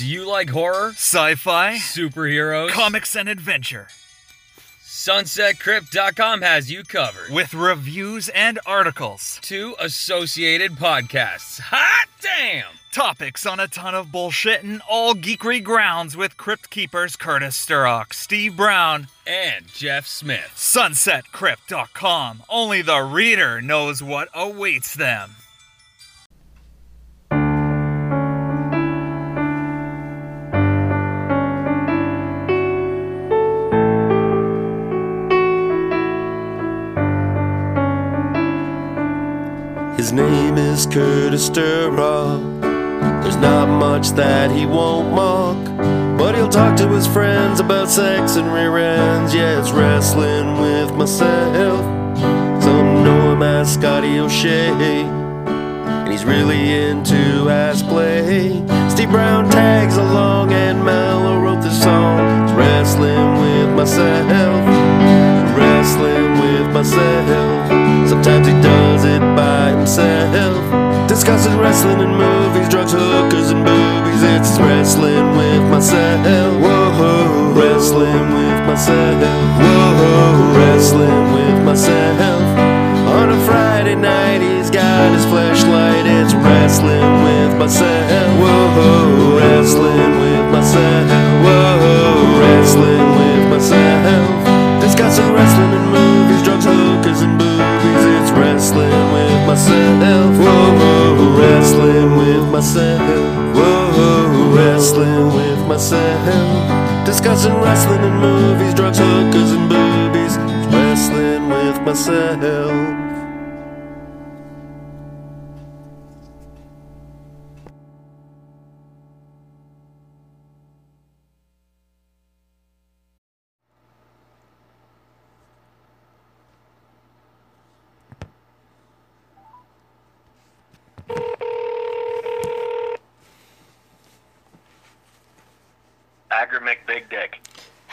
Do you like horror, Sci fi, superheroes, comics, and adventure. SunsetCrypt.com has you covered. With reviews and articles. Two associated podcasts. Hot damn! Topics on a ton of bullshit and all geekery grounds with Crypt Keepers Curtis Sturrock, Steve Brown, And Jeff Smith. SunsetCrypt.com. Only the reader knows what awaits them. Name is Curtis Sturrock. There's not much that he won't mock, but he'll talk to his friends about sex and rear ends. Yeah, it's wrestling with myself. Some know him as Scotty O'Shea, and he's really into ass play. Steve Brown tags along, and Mello wrote this song. It's wrestling with myself wrestling with myself. Sometimes he does it by himself. Discussing wrestling and movies, drugs, hookers, and boobies. It's wrestling with myself. Whoa, wrestling with myself. Whoa, wrestling with myself. On a Friday night, he's got his flashlight. It's wrestling with myself. Whoa, wrestling with myself. Whoa, myself. Whoa, wrestling with myself. Whoa, wrestling with myself. Discussing wrestling and movies, drugs, hookers, and boobies. Wrestling with myself.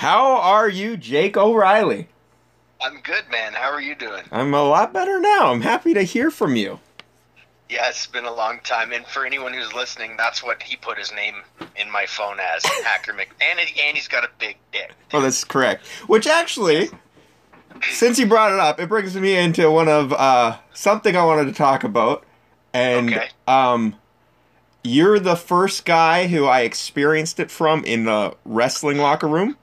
How are you, Jake O'Reilly? I'm good, man. How are you doing? I'm a lot better now. I'm happy to hear from you. Yeah, it's been a long time, and for anyone who's listening, that's what he put his name in my phone as, Hacker Mc. And, and he's got a big dick. Oh, that's correct. Which actually, since you brought it up, it brings me into one of uh, something I wanted to talk about. And Okay. um, you're the first guy who I experienced it from in the wrestling locker room.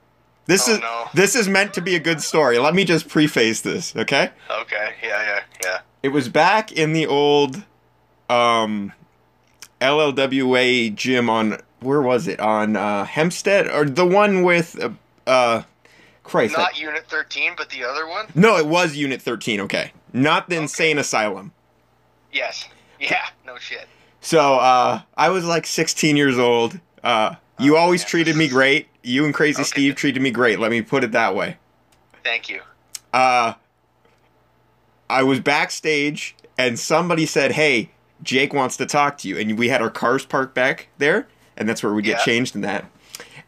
This Oh, is no. this is meant to be a good story. Let me just preface this, okay? Okay, yeah, yeah, yeah. It was back in the old um LLWA gym on where was it? On uh Hempstead or the one with uh, uh Christ. I- Not Unit 13, but the other one? no, it was Unit 13, okay. Not the Okay. insane asylum. Yes. Yeah, no shit. So, uh I was like 16 years old. Uh you Oh, always yeah. treated me great. You and Crazy Okay. Steve treated me great. Let me put it that way. Thank you. uh, I was backstage and somebody said, "Hey, Jake wants to talk to you." And we had our cars parked back there, and that's where we get Yeah. changed in that.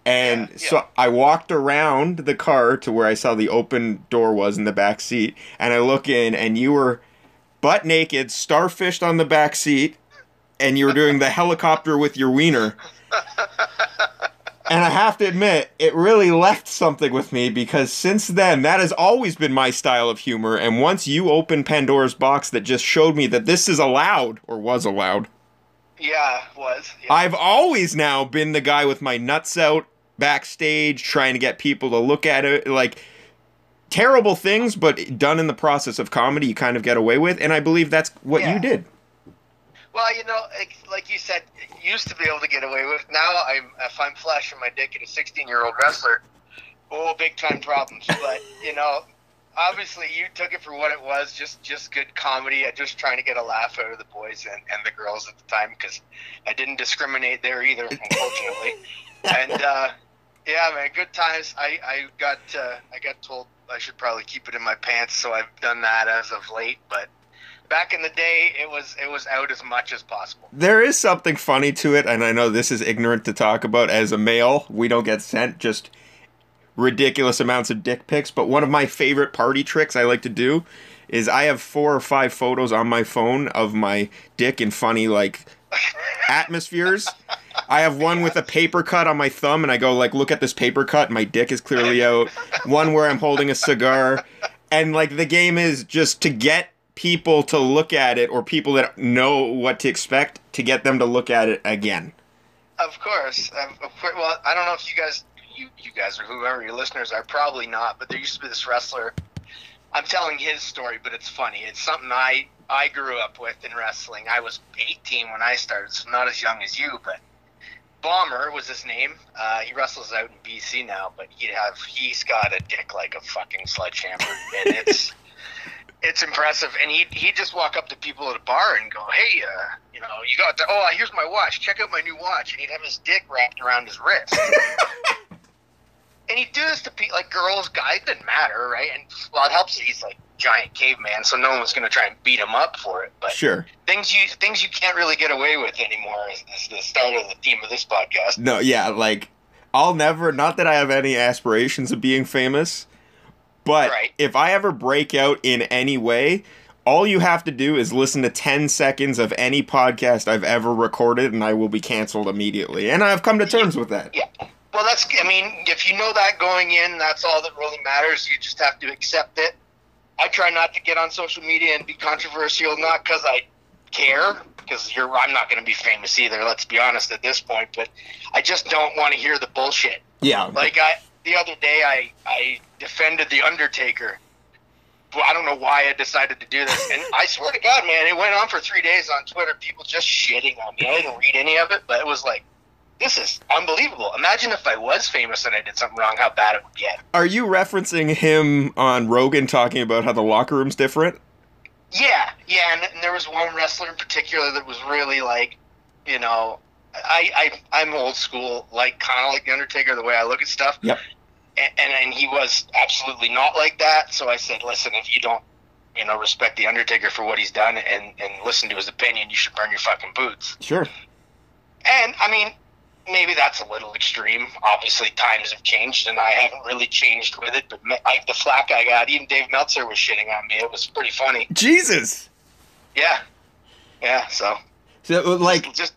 And Yeah, so. I walked around the car to where I saw the open door was in the back seat, and I look in, and you were butt naked, starfished on the back seat, and you were doing the helicopter with your wiener. And I have to admit, it really left something with me because since then, that has always been my style of humor. And once you opened Pandora's box that just showed me that this is allowed, or was allowed, Yeah, was. Yeah. I've always now been the guy with my nuts out backstage trying to get people to look at it. Like, terrible things, but done in the process of comedy, you kind of get away with. And I believe that's what Yeah. you did. Well, you know, like, you said, used to be able to get away with. Now, I'm if I'm flashing my dick at a 16 year old wrestler, oh, big time problems. But you know, obviously, you took it for what it was, just just good comedy. I just trying to get a laugh out of the boys and, and the girls at the time because I didn't discriminate there either, unfortunately. and uh, yeah, man, good times. I I got uh, I got told I should probably keep it in my pants, so I've done that as of late, but. Back in the day, it was it was out as much as possible. There is something funny to it, and I know this is ignorant to talk about. As a male, we don't get sent just ridiculous amounts of dick pics, but one of my favorite party tricks I like to do is I have four or five photos on my phone of my dick in funny like atmospheres. I have one with a paper cut on my thumb, and I go like, "Look at this paper cut." My dick is clearly out. One where I'm holding a cigar, and like the game is just to get people to look at it, or people that know what to expect, to get them to look at it again. Of course. Of course. Well, I don't know if you guys, you, you guys or whoever your listeners are, probably not. But there used to be this wrestler. I'm telling his story, but it's funny. It's something I I grew up with in wrestling. I was 18 when I started, so not as young as you, but Bomber was his name. Uh, he wrestles out in BC now, but he have he's got a dick like a fucking sledgehammer, and it's it's impressive. And he he just walk up to people at a bar and go, "Hey, uh, you know, you got the, oh, here's my watch. Check out my new watch." And he'd have his dick wrapped around his wrist. and he'd do this to people like girls, guys, didn't matter, right? And well, it helps that he's like giant caveman, so no one was gonna try and beat him up for it. But Sure. things you things you can't really get away with anymore is, is the start of the theme of this podcast. No, yeah, like I'll never. Not that I have any aspirations of being famous, but Right. if I ever break out in any way. All you have to do is listen to 10 seconds of any podcast I've ever recorded, and I will be canceled immediately. And I've come to terms with that. Yeah. Well, that's. I mean, if you know that going in, that's all that really matters. You just have to accept it. I try not to get on social media and be controversial, not because I care, because you're. I'm not going to be famous either. Let's be honest at this point, but I just don't want to hear the bullshit. Yeah. Like I, the other day, I I defended the Undertaker. Well, I don't know why I decided to do this, and I swear to God, man, it went on for three days on Twitter. People just shitting on me. I didn't read any of it, but it was like, this is unbelievable. Imagine if I was famous and I did something wrong, how bad it would get. Are you referencing him on Rogan talking about how the locker room's different? Yeah, yeah, and, and there was one wrestler in particular that was really like, you know, I, I I'm old school, like kind of like the Undertaker, the way I look at stuff. Yep. And, and and he was absolutely not like that. So I said, listen, if you don't, you know, respect the Undertaker for what he's done and and listen to his opinion, you should burn your fucking boots. Sure. And I mean, maybe that's a little extreme. Obviously, times have changed, and I haven't really changed with it. But like the flack I got, even Dave Meltzer was shitting on me. It was pretty funny. Jesus. Yeah, yeah. So So like just, just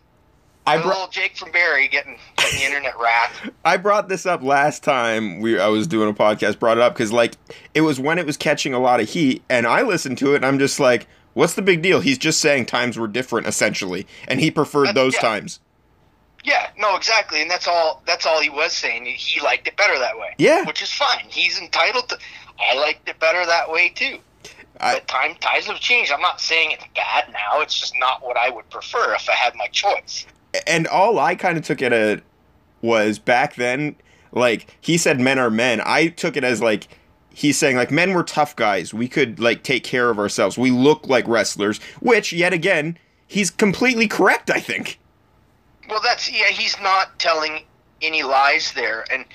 I little brought Jake from Barry getting, getting the internet wrath. I brought this up last time we I was doing a podcast. Brought it up because like it was when it was catching a lot of heat, and I listened to it, and I'm just like, what's the big deal? He's just saying times were different essentially, and he preferred Uh, those yeah. times. Yeah, no, exactly, and that's all. That's all he was saying. He, liked it better that way. Yeah. which is fine. He's entitled to. I liked it better that way too. I- but time ties have changed. I'm not saying it's bad now. It's just not what I would prefer if I had my choice. And all I kind of took it at was back then, like he said, men are men. I took it as like he's saying like men were tough guys. We could like take care of ourselves. We look like wrestlers, which yet again he's completely correct. I think. Well, that's yeah. He's not telling any lies there, and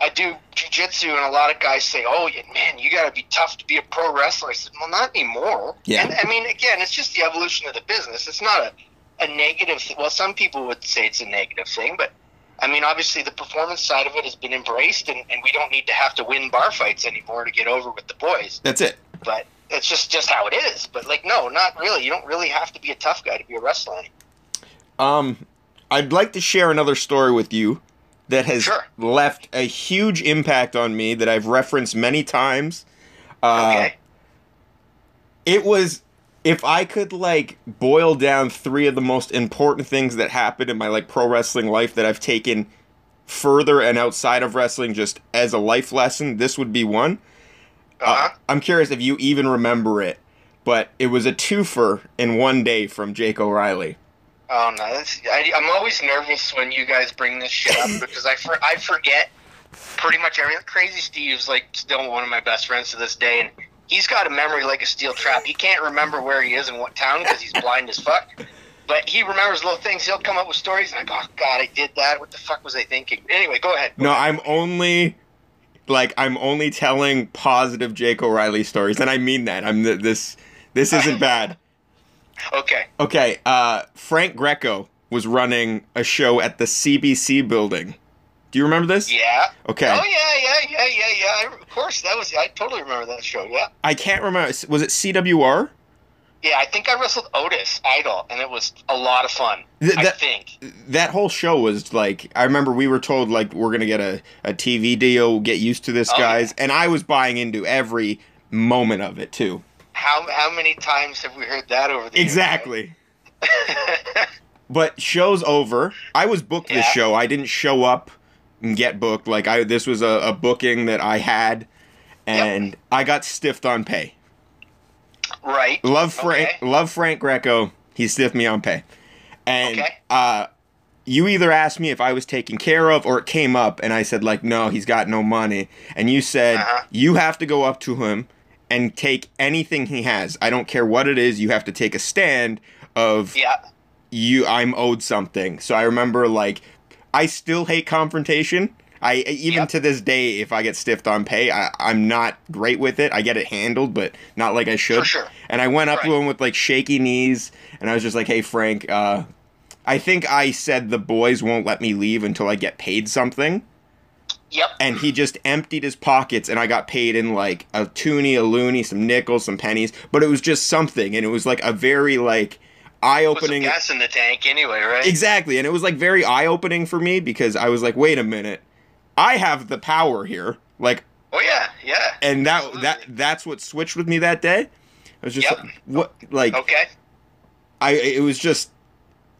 I do jujitsu, and a lot of guys say, "Oh, man, you got to be tough to be a pro wrestler." I said, "Well, not anymore." Yeah. And I mean, again, it's just the evolution of the business. It's not a a negative. Th- well, some people would say it's a negative thing, but I mean, obviously, the performance side of it has been embraced, and, and we don't need to have to win bar fights anymore to get over with the boys. That's it. But it's just just how it is. But like, no, not really. You don't really have to be a tough guy to be a wrestler. Um, I'd like to share another story with you that has Sure. left a huge impact on me that I've referenced many times. Uh, Okay. it was if I could like boil down three of the most important things that happened in my like pro wrestling life that I've taken further and outside of wrestling just as a life lesson, this would be one. Uh-huh. Uh, I'm curious if you even remember it, but it was a twofer in one day from Jake O'Reilly. Oh no, that's, I, I'm always nervous when you guys bring this shit up because I for, I forget pretty much everything. Crazy Steve's like still one of my best friends to this day, and he's got a memory like a steel trap. He can't remember where he is and what town because he's blind as fuck. But he remembers little things. He'll come up with stories, and I go, oh, "God, I did that. What the fuck was I thinking?" Anyway, go ahead. No, I'm only like I'm only telling positive Jake O'Reilly stories, and I mean that. I'm th- this. This isn't bad. Okay. Okay, uh, Frank Greco was running a show at the CBC building. Do you remember this? Yeah. Okay. Oh yeah, yeah, yeah, yeah, yeah. I- Of course, that was. I totally remember that show. Yeah. I can't remember. Was it CWR? Yeah, I think I wrestled Otis Idol, and it was a lot of fun. Th- I think. that whole show was like I remember we were told like we're gonna get a, a TV deal, get used to this, Oh, guys, and I was buying into every moment of it too. How how many times have we heard that over the years, Exactly. right? But show's over. I was booked this show. I didn't show up and get booked. Like I this was a, a booking that I had and I got stiffed on pay. right. Love Frank Okay. love Frank Greco. He stiffed me on pay. And Okay. uh you either asked me if I was taken care of or it came up and I said like no, he's got no money. And you said Uh-huh. you have to go up to him and take anything he has. I don't care what it is, you have to take a stand of Yeah. you I'm owed something. So I remember like I still hate confrontation. I even Yep. to this day, if I get stiffed on pay, I, I'm not great with it. I get it handled, but not like I should. Sure. And I went up to him with like shaky knees, and I was just like, "Hey, Frank, uh, I think I said the boys won't let me leave until I get paid something." Yep. And he just emptied his pockets, and I got paid in like a toonie, a loony, some nickels, some pennies, but it was just something, and it was like a very like Put eye-opening. gas in the tank anyway, right? Exactly, and it was like very eye-opening for me because I was like, "Wait a minute, I have the power here." Like, Oh yeah, yeah. and that Absolutely. that that's what switched with me that day. I was just Yep. like, what, like Okay. I it was just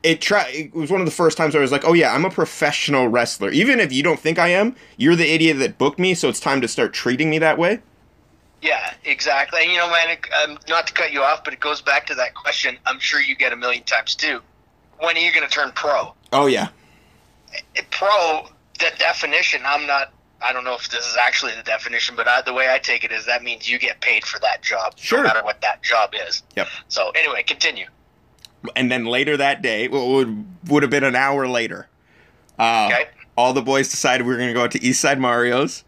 it try it was one of the first times I was like, "Oh yeah, I'm a professional wrestler." Even if you don't think I am, you're the idiot that booked me, so it's time to start treating me that way. Yeah, exactly. And you know, man, it, um, not to cut you off, but it goes back to that question. I'm sure you get a million times too. When are you going to turn pro? Oh yeah. Eh, Pro, the definition. I'm not. I don't know if this is actually the definition, but I, the way I take it is that means you get paid for that job, Sure. no matter what that job is. Yep. So anyway, continue. And then later that day, well, would would have been an hour later. Uh, Okay. All the boys decided we were going to go out to East Side Mario's.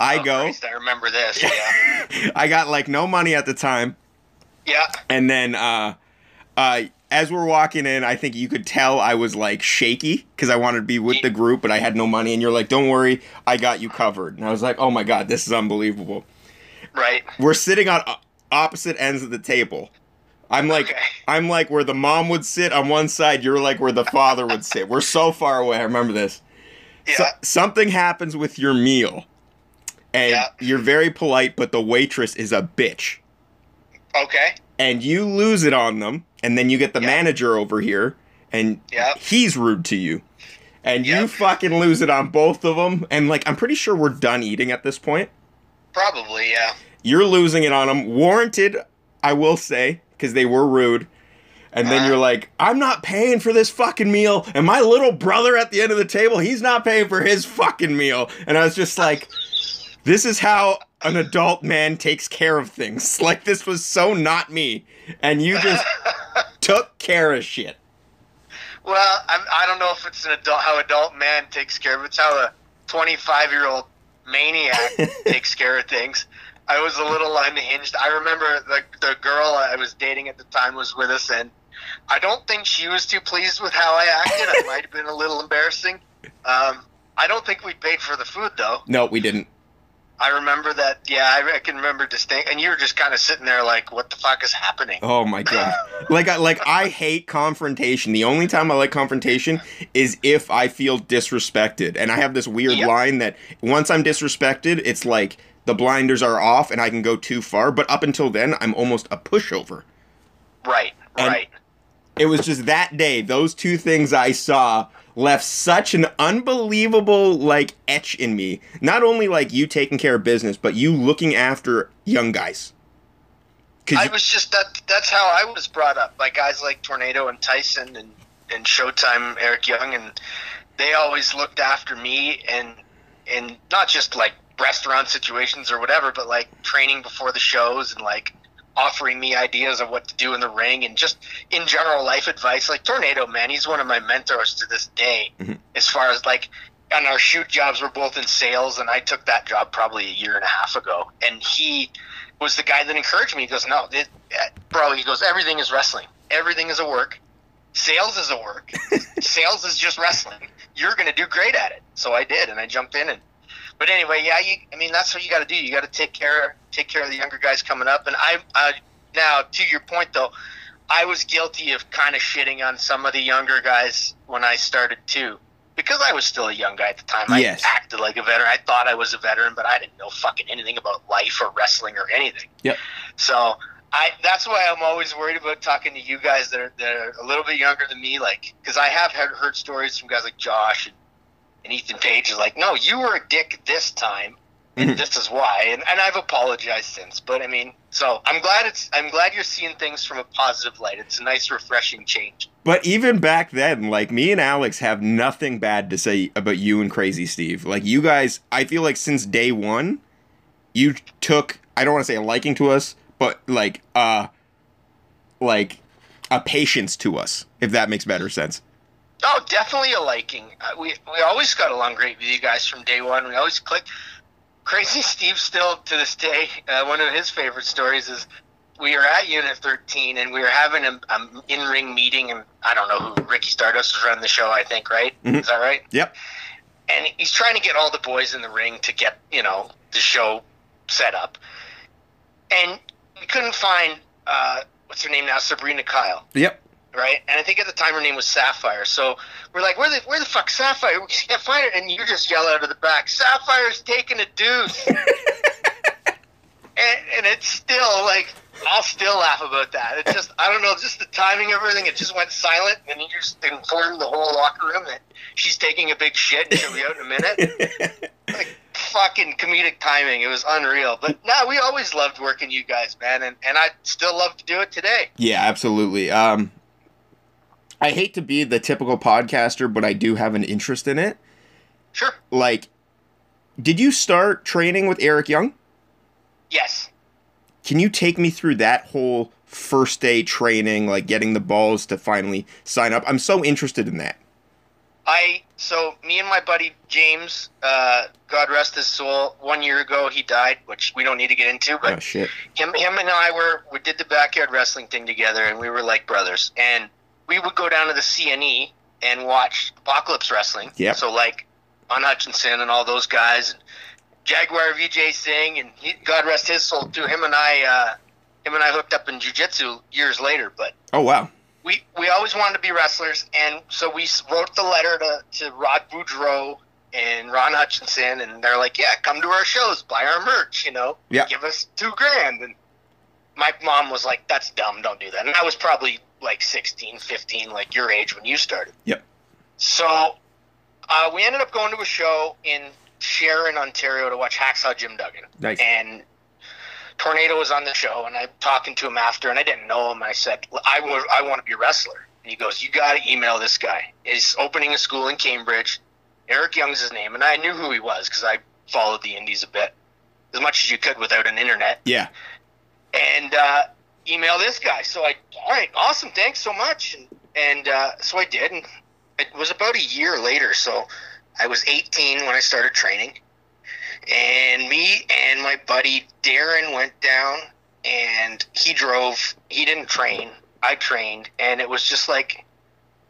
I Oh, go. Christ, I remember this. Yeah. I got like no money at the time, yeah. and then uh, uh, as we're walking in, I think you could tell I was like shaky because I wanted to be with the group, but I had no money. And you're like, "Don't worry, I got you covered." And I was like, "Oh my god, this is unbelievable." Right. We're sitting on opposite ends of the table. I'm like, Okay. I'm like where the mom would sit on one side. You're like where the father would sit. We're so far away. I remember this. Yeah. So, something happens with your meal, and Yeah. you're very polite, but the waitress is a bitch. okay. and you lose it on them, and then you get the Yeah. manager over here, and Yep. he's rude to you, and you fucking lose it on both of them, and like I'm pretty sure we're done eating at this point. Probably. Yeah. You're losing it on them, warranted, I will say, because they were rude. And then you're like, I'm not paying for this fucking meal, and my little brother at the end of the table, he's not paying for his fucking meal. And I was just like, this is how an adult man takes care of things. Like this was so not me, and you just took care of shit. Well, I'm, I don't know if it's an adult how adult man takes care of. It's how a 25 year old maniac takes care of things. I was a little unhinged. I remember the the girl I was dating at the time was with us, and I don't think she was too pleased with how I acted. I might have been a little embarrassing. Um, I don't think we paid for the food though. No, we didn't. I remember that. Yeah, I, I can remember distinct. And you were just kind of sitting there like, "What the fuck is happening?" Oh my god. Like I like I hate confrontation. The only time I like confrontation is if I feel disrespected. And I have this weird Yep. line that once I'm disrespected, it's like the blinders are off and I can go too far, but up until then I'm almost a pushover. Right, And- right. It was just that day, those two things I saw left such an unbelievable like etch in me. Not only like you taking care of business, but you looking after young guys. I was just that. That's how I was brought up by guys like Tornado and Tyson and and Showtime Eric Young, and they always looked after me and and not just like restaurant situations or whatever, but like training before the shows and like offering me ideas of what to do in the ring and just in general life advice. Like Tornado, man, he's one of my mentors to this day. Mhm. As far as like on our shoot jobs, we're both in sales, and I took that job probably a year and a half ago, and he was the guy that encouraged me. He goes, "No, it, uh, bro," he goes, "Everything is wrestling. Everything is a work. Sales is a work. Sales is just wrestling. You're gonna do great at it." So I did, and I jumped in and. But anyway, yeah, you, I mean that's what you got to do. You got to take care take care of the younger guys coming up. And I, I Now, to your point though, I was guilty of kind of shitting on some of the younger guys when I started too. Because I was still a young guy at the time. I Yes. acted like a veteran. I thought I was a veteran, but I didn't know fucking anything about life or wrestling or anything. Yep. So I that's why I'm always worried about talking to you guys that are, that are a little bit younger than me, like because I have heard, heard stories from guys like Josh and, and Ethan Page. Is like, no, you were a dick this time, and Mhm. this is why. And, and I've apologized since, but I mean, so I'm glad it's I'm glad you're seeing things from a positive light. It's a nice, refreshing change. But even back then, like me and Alex have nothing bad to say about you and Crazy Steve. Like you guys, I feel like since day one, you took I don't want to say a liking to us, but like uh like a patience to us, if that makes better sense. Oh, definitely a liking. Uh, we we always got along great with you guys from day one. We always clicked. Crazy Steve still to this day, uh, one of his favorite stories is we were at Unit 13 and we were having a, a in-ring meeting and I don't know who Ricky Stardust was running the show. I think right. Mhm. Is that right? Yep. And he's trying to get all the boys in the ring to get you know the show set up, and we couldn't find uh, what's her name now, Sabrina Kyle Yep. Right? And I think at the time her name was Sapphire. So we're like, where the where the fuck Sapphire? We can't find her. And you just yell out of the back, Sapphire's taking a deuce. and, and it's still like I'll still laugh about that. It's just I don't know, just the timing of everything. It just went silent, and you just informed the whole locker room that she's taking a big shit and she'll be out in a minute. like fucking comedic timing. It was unreal. But no, we always loved working you guys, man, and and I still love to do it today. Yeah, absolutely. Um, I hate to be the typical podcaster, but I do have an interest in it. Sure. Like, did you start training with Eric Young? Yes. Can you take me through that whole first day training, like getting the balls to finally sign up? I'm so interested in that. I so me and my buddy James, uh, God rest his soul. One year ago he died, which we don't need to get into. But Oh shit. him, him and I were we did the backyard wrestling thing together, and we were like brothers. And we would go down to the CNE and watch Apocalypse Wrestling. Yeah. So like Ron Hutchinson and all those guys, and Jaguar VJ Singh, and he, God rest his soul too. Him and I, uh, him and I hooked up in jujitsu years later, but Oh wow. we we always wanted to be wrestlers, and so we wrote the letter to, to Rod Boudreau and Ron Hutchinson, and they're like, "Yeah, come to our shows, buy our merch, you know, Yeah. give us two grand." And my mom was like, "That's dumb, don't do that." And I was probably like 16, 15, like your age when you started. Yep. So uh, we ended up going to a show in Sharon, Ontario, to watch Hacksaw Jim Duggan Nice. and Tornado was on the show, and I'm talking to him after, and I didn't know him. I said, I, wa- I want to be a wrestler. And he goes, You got to email this guy. He's opening a school in Cambridge. Eric Young's his name, and I knew who he was because I followed the indies a bit, as much as you could without an internet. Yeah. And uh, email this guy. So I, all right, awesome, thanks so much. And, and uh, so I did, and it was about a year later. So I was 18 when I started training and me and my buddy Darren went down and he drove he didn't train I trained and it was just like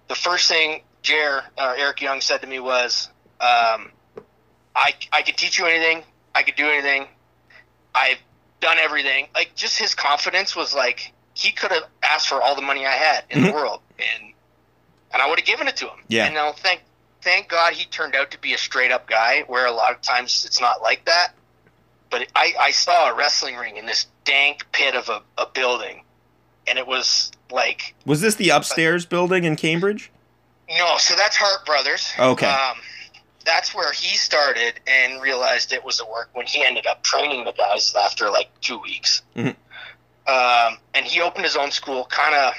the first thing Jer uh, Eric Young said to me was um, I I could teach you anything I could do anything I've done everything like just his confidence was like he could have asked for all the money I had in Mhm. the world and and I would have given it to him Yeah. and now thank thank God he turned out to be a straight up guy, where a lot of times it's not like that. But I, I saw a wrestling ring in this dank pit of a, a building, and it was like Was this the upstairs building in Cambridge? no. So that's Hart Brothers. Okay. Um, that's where he started and realized it was a work when he ended up training the guys after like two weeks. Mhm. Um, and he opened his own school, kind of,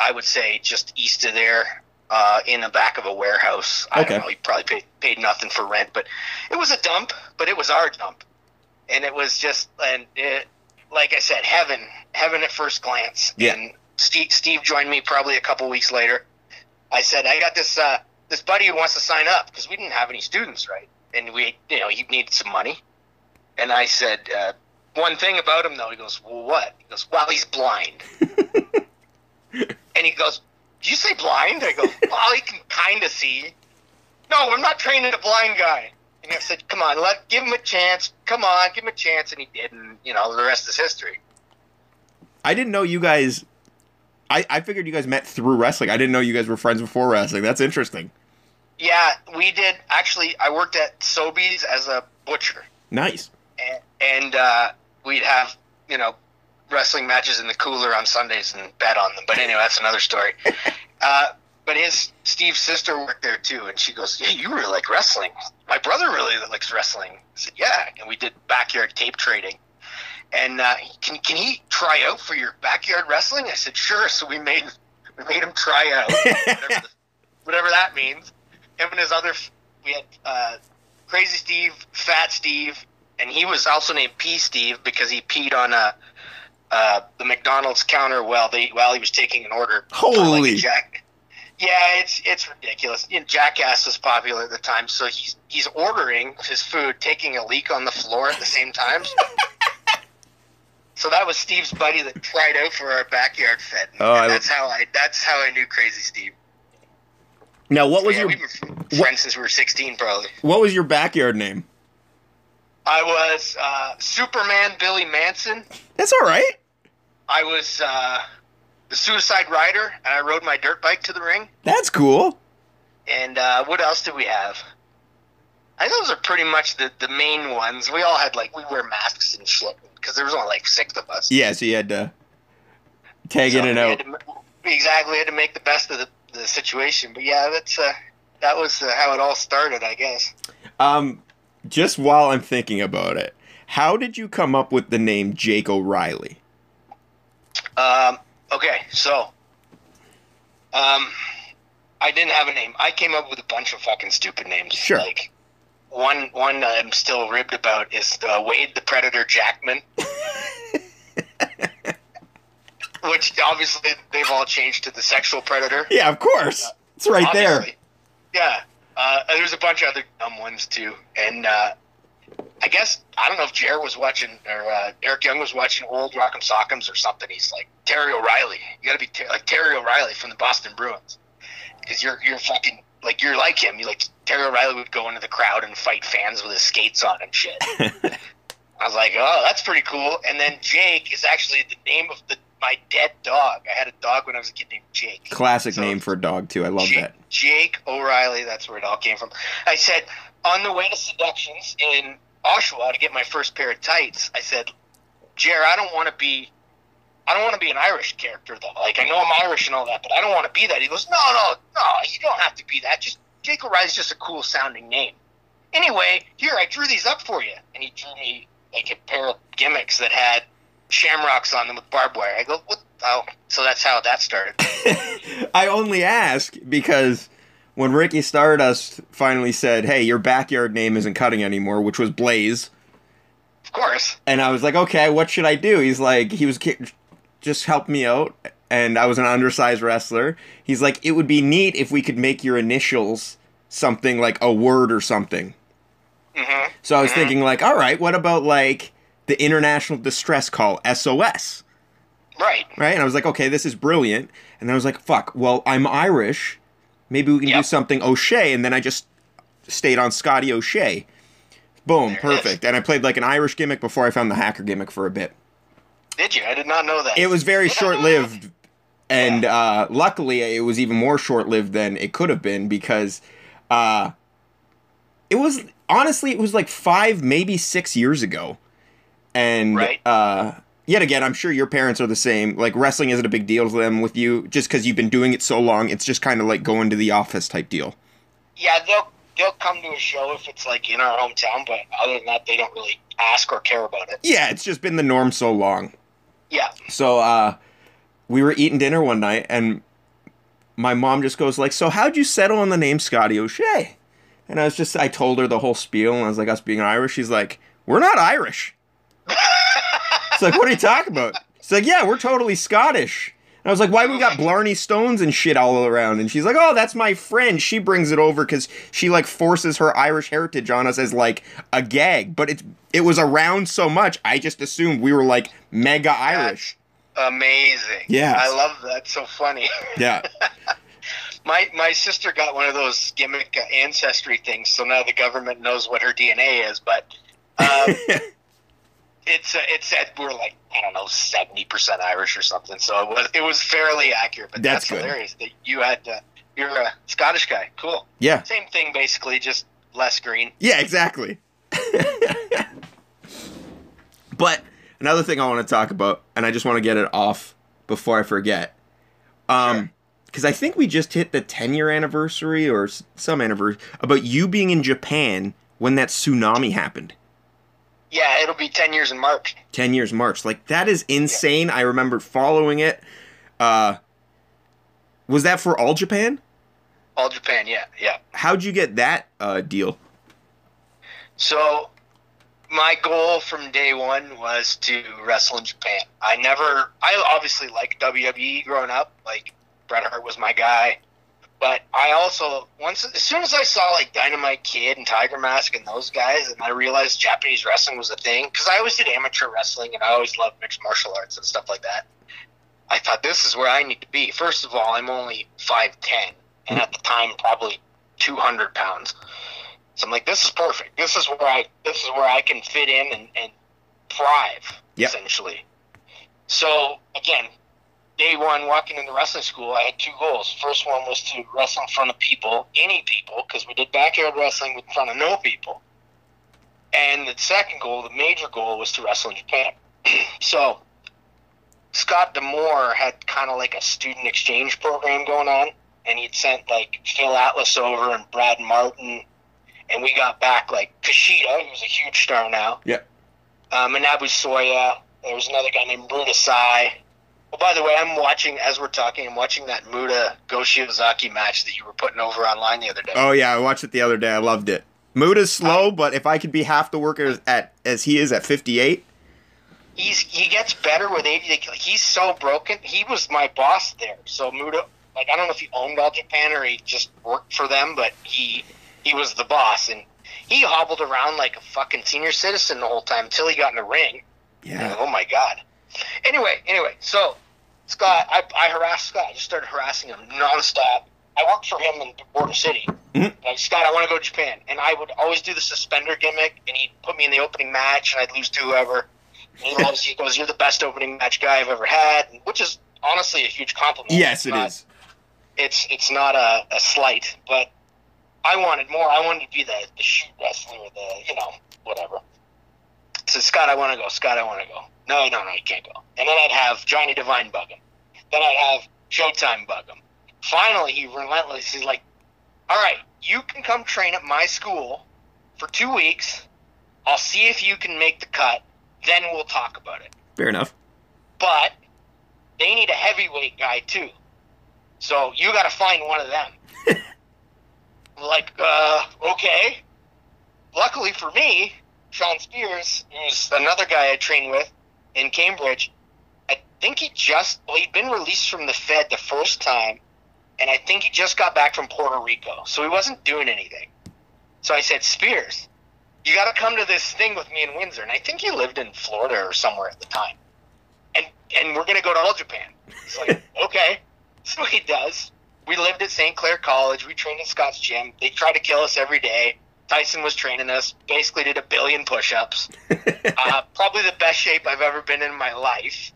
I would say, just east of there, uh, in the back of a warehouse. I Okay. don't know. He probably paid, paid nothing for rent, but it was a dump. But it was our dump, and it was just and it, like I said, heaven, heaven at first glance. Yeah. And Steve, Steve joined me probably a couple weeks later. I said, I got this uh, this buddy who wants to sign up because we didn't have any students, right? And we, you know, he needed some money. And I said, uh, one thing about him though. He goes, well, what? He goes, well, he's blind. and he goes, did you say blind? I go, well, he can kind of see. No, I'm not training a blind guy. And I said, come on, let give him a chance. Come on, give him a chance. And he did, and you know, the rest is history. I didn't know you guys. I, I figured you guys met through wrestling. I didn't know you guys were friends before wrestling. That's interesting. Yeah, we did. Actually, I worked at Sobeys as a butcher, Nice. and, and uh, we'd have you know wrestling matches in the cooler on Sundays and bet on them. But anyway, that's another story. uh, but his Steve's sister worked there too, and she goes, "Hey, you really like wrestling? My brother really likes wrestling." I said, "Yeah," and we did backyard tape trading. And uh, can can he try out for your backyard wrestling? I said, "Sure." So we made we made him try out, whatever, the, whatever that means. Him and his other, we had uh, Crazy Steve, Fat Steve, and he was also named P Steve because he peed on a. Uh, the McDonald's counter while they while he was taking an order. for, like, Holy. Jack. Yeah, it's it's ridiculous. You know, Jackass was popular at the time, so he's he's ordering his food, taking a leak on the floor at the same time. so that was Steve's buddy that tried out for our backyard fit. And Oh, I- that's how I that's how I knew Crazy Steve. Now, what was yeah, your been friends since we were sixteen, probably. what was your backyard name? I was uh, Superman Billy Manson. That's all right. I was uh, the Suicide Rider, and I rode my dirt bike to the ring. That's cool. And uh, what else did we have? I think those are pretty much the, the main ones. We all had like we wear masks and shit because there was only like six of us. Yeah, so you had to tag So in and out. to exactly, had to make the best of the, the situation. But yeah, that's uh, that was uh, how it all started, I guess. Um, just while I'm thinking about it, how did you come up with the name Jake O'Reilly? Um, okay, so um, I didn't have a name. I came up with a bunch of fucking stupid names. Sure. Like one one I'm still ribbed about is uh, Wade the Predator Jackman. Which obviously they've all changed to the sexual predator. Yeah, of course. It's right there. Yeah. Uh, there's a bunch of other dumb ones too. And uh, I guess I don't know if Jared was watching or uh, Eric Young was watching old Rock'em Sock'ems or something. He's like Terry O'Reilly. You got to be ter- like Terry O'Reilly from the Boston Bruins because you're you're fucking like you're like him. You like Terry O'Reilly would go into the crowd and fight fans with his skates on and shit. I was like, oh, that's pretty cool. And then Jake is actually the name of the my dead dog. I had a dog when I was a kid named Jake. Classic So- name for a dog too. I love Jake, that. Jake O'Reilly, that's where it all came from. I said, on the way to Seductions in Oshawa to get my first pair of tights, I said, Jer, I don't want to be, I don't want to be an Irish character though. Like I know I'm Irish and all that, but I don't want to be that. He goes, no, no, no, you don't have to be that. Just Jake O'Reilly's just a cool sounding name. Anyway, here I drew these up for you, and he drew me like a pair of gimmicks that had shamrocks on them with barbed wire. I go, what? Oh, so that's how that started. I only ask because when Ricky Stardust finally said, "Hey, your backyard name isn't cutting anymore," which was Blaze, Of course. and I was like, "Okay, what should I do?" He's like, he was just help me out, and I was an undersized wrestler. He's like, "It would be neat if we could make your initials something like a word or something." hmm So I was thinking like, "All right, what about like the international distress call SOS?" Right. right? And I was like, okay, this is brilliant. And then I was like, fuck, well, I'm Irish. Maybe we can do something O'Shea. And then I just stayed on Scotty O'Shea. Boom, perfect. And I played like an Irish gimmick before I found the hacker gimmick for a bit. Did you? I did not know that. It was very short lived. And uh, luckily, it was even more short lived than it could have been because uh, it was honestly, it was like five, maybe six years ago. And Right. uh, yet again, I'm sure your parents are the same. Like, wrestling isn't a big deal to them with you just because you've been doing it so long. It's just kind of like going to the office type deal. Yeah, they'll they'll come to a show if it's like in our hometown, but other than that, they don't really ask or care about it. Yeah, it's just been the norm so long. Yeah. So uh we were eating dinner one night and my mom just goes like, "So how'd you settle on the name Scotty O'Shea?" And I was just I told her the whole spiel and I was like, "Us being Irish." She's like, "We're not Irish." It's like, "What are you talking about?" It's like, "Yeah, we're totally Scottish." And I was like, "Why we got Blarney Stones and shit all around?" And she's like, "Oh, that's my friend. She brings it over cuz she like forces her Irish heritage on us as like a gag, but it's it was around so much, I just assumed we were like mega Irish." Amazing. Yeah, I love that. So funny. Yeah. my my sister got one of those gimmick ancestry things, so now the government knows what her DNA is. But um, it's uh, it said we're like I don't know seventy percent Irish or something. So it was it was fairly accurate. But That's that's, good. hilarious that you had uh, you're a Scottish guy. Cool. Yeah. Same thing basically, just less green. Yeah, exactly. but another thing I want to talk about, and I just want to get it off before I forget. Um, Sure. because I think we just hit the 10 year anniversary or some anniversary about you being in Japan when that tsunami happened. Yeah, it'll be ten years in March. 10 years March. Like, that is insane. I remember following it. Uh, was that for all Japan? All Japan. Yeah, yeah. How'd you get that uh, deal? So my goal from day one was to wrestle in Japan. I never, I obviously liked WWE growing up. Like Bret Hart was my guy, but I also once as soon as I saw like Dynamite Kid and Tiger Mask and those guys, and I realized Japanese wrestling was a thing because I always did amateur wrestling and I always loved mixed martial arts and stuff like that. I thought this is where I need to be. First of all, I'm only five ten, and at the time probably two hundred pounds. So I'm like, this is perfect. This is where I this is where I can fit in and, and thrive Yep. essentially. So again, day one walking into wrestling school, I had two goals. First one was to wrestle in front of people, any people, because we did backyard wrestling in front of no people. And the second goal, the major goal, was to wrestle in Japan. so Scott D'Amore had kind of like a student exchange program going on, and he'd sent like Phil Atlas over and Brad Martin, and we got back like Kushida, who's a huge star now. Yep. Uh, Manabu Soya. There was another guy named Muta Sai. Oh, by the way, I'm watching as we're talking. I'm watching that Muta Go Shiozaki match that you were putting over online the other day. Oh yeah, I watched it the other day. I loved it. Muta's slow, but if I could be half the worker as- at as he is at 58, he's he gets better with age. Like, he's so broken. He was my boss there. So Muda, like I don't know if he owned All Japan or he just worked for them, but he he was the boss, and he hobbled around like a fucking senior citizen the whole time until he got in the ring. yeah, Oh my god. Anyway, anyway, so Scott, I, I harassed Scott. I just started harassing him nonstop. I worked for him in Border City. Mhm. Like, Scott, I want to go to Japan. And I would always do the suspender gimmick, and he'd put me in the opening match, and I'd lose to whoever. And he always he goes, You're the best opening match guy I've ever had, which is honestly a huge compliment. yes, It's it not- is. It's, it's not a, a slight, but I wanted more. I wanted to be the, the shoot wrestler, the, you know, whatever. So Scott, I want to go. Scott, I want to go. No, no, no, you can't go. And then I'd have Johnny Devine bug him. Then I'd have Showtime bug him. Finally, he relentless. He's like, "All right, you can come train at my school for two weeks. I'll see if you can make the cut. Then we'll talk about it. Fair enough. But they need a heavyweight guy too. So you got to find one of them." like, uh, okay. Luckily for me, Sean Spears, who's another guy I trained with in Cambridge, I think he just, well, he'd been released from the Fed the first time, and I think he just got back from Puerto Rico. So he wasn't doing anything. So I said, Spears, you got to come to this thing with me in Windsor. And I think he lived in Florida or somewhere at the time. And, and we're going to go to All Japan. It's like, okay. So he does. We lived at St. Clair College. We trained in Scott's gym. They tried to kill us every day. Tyson was training us. Basically, did a billion push-ups. uh, probably the best shape I've ever been in my life.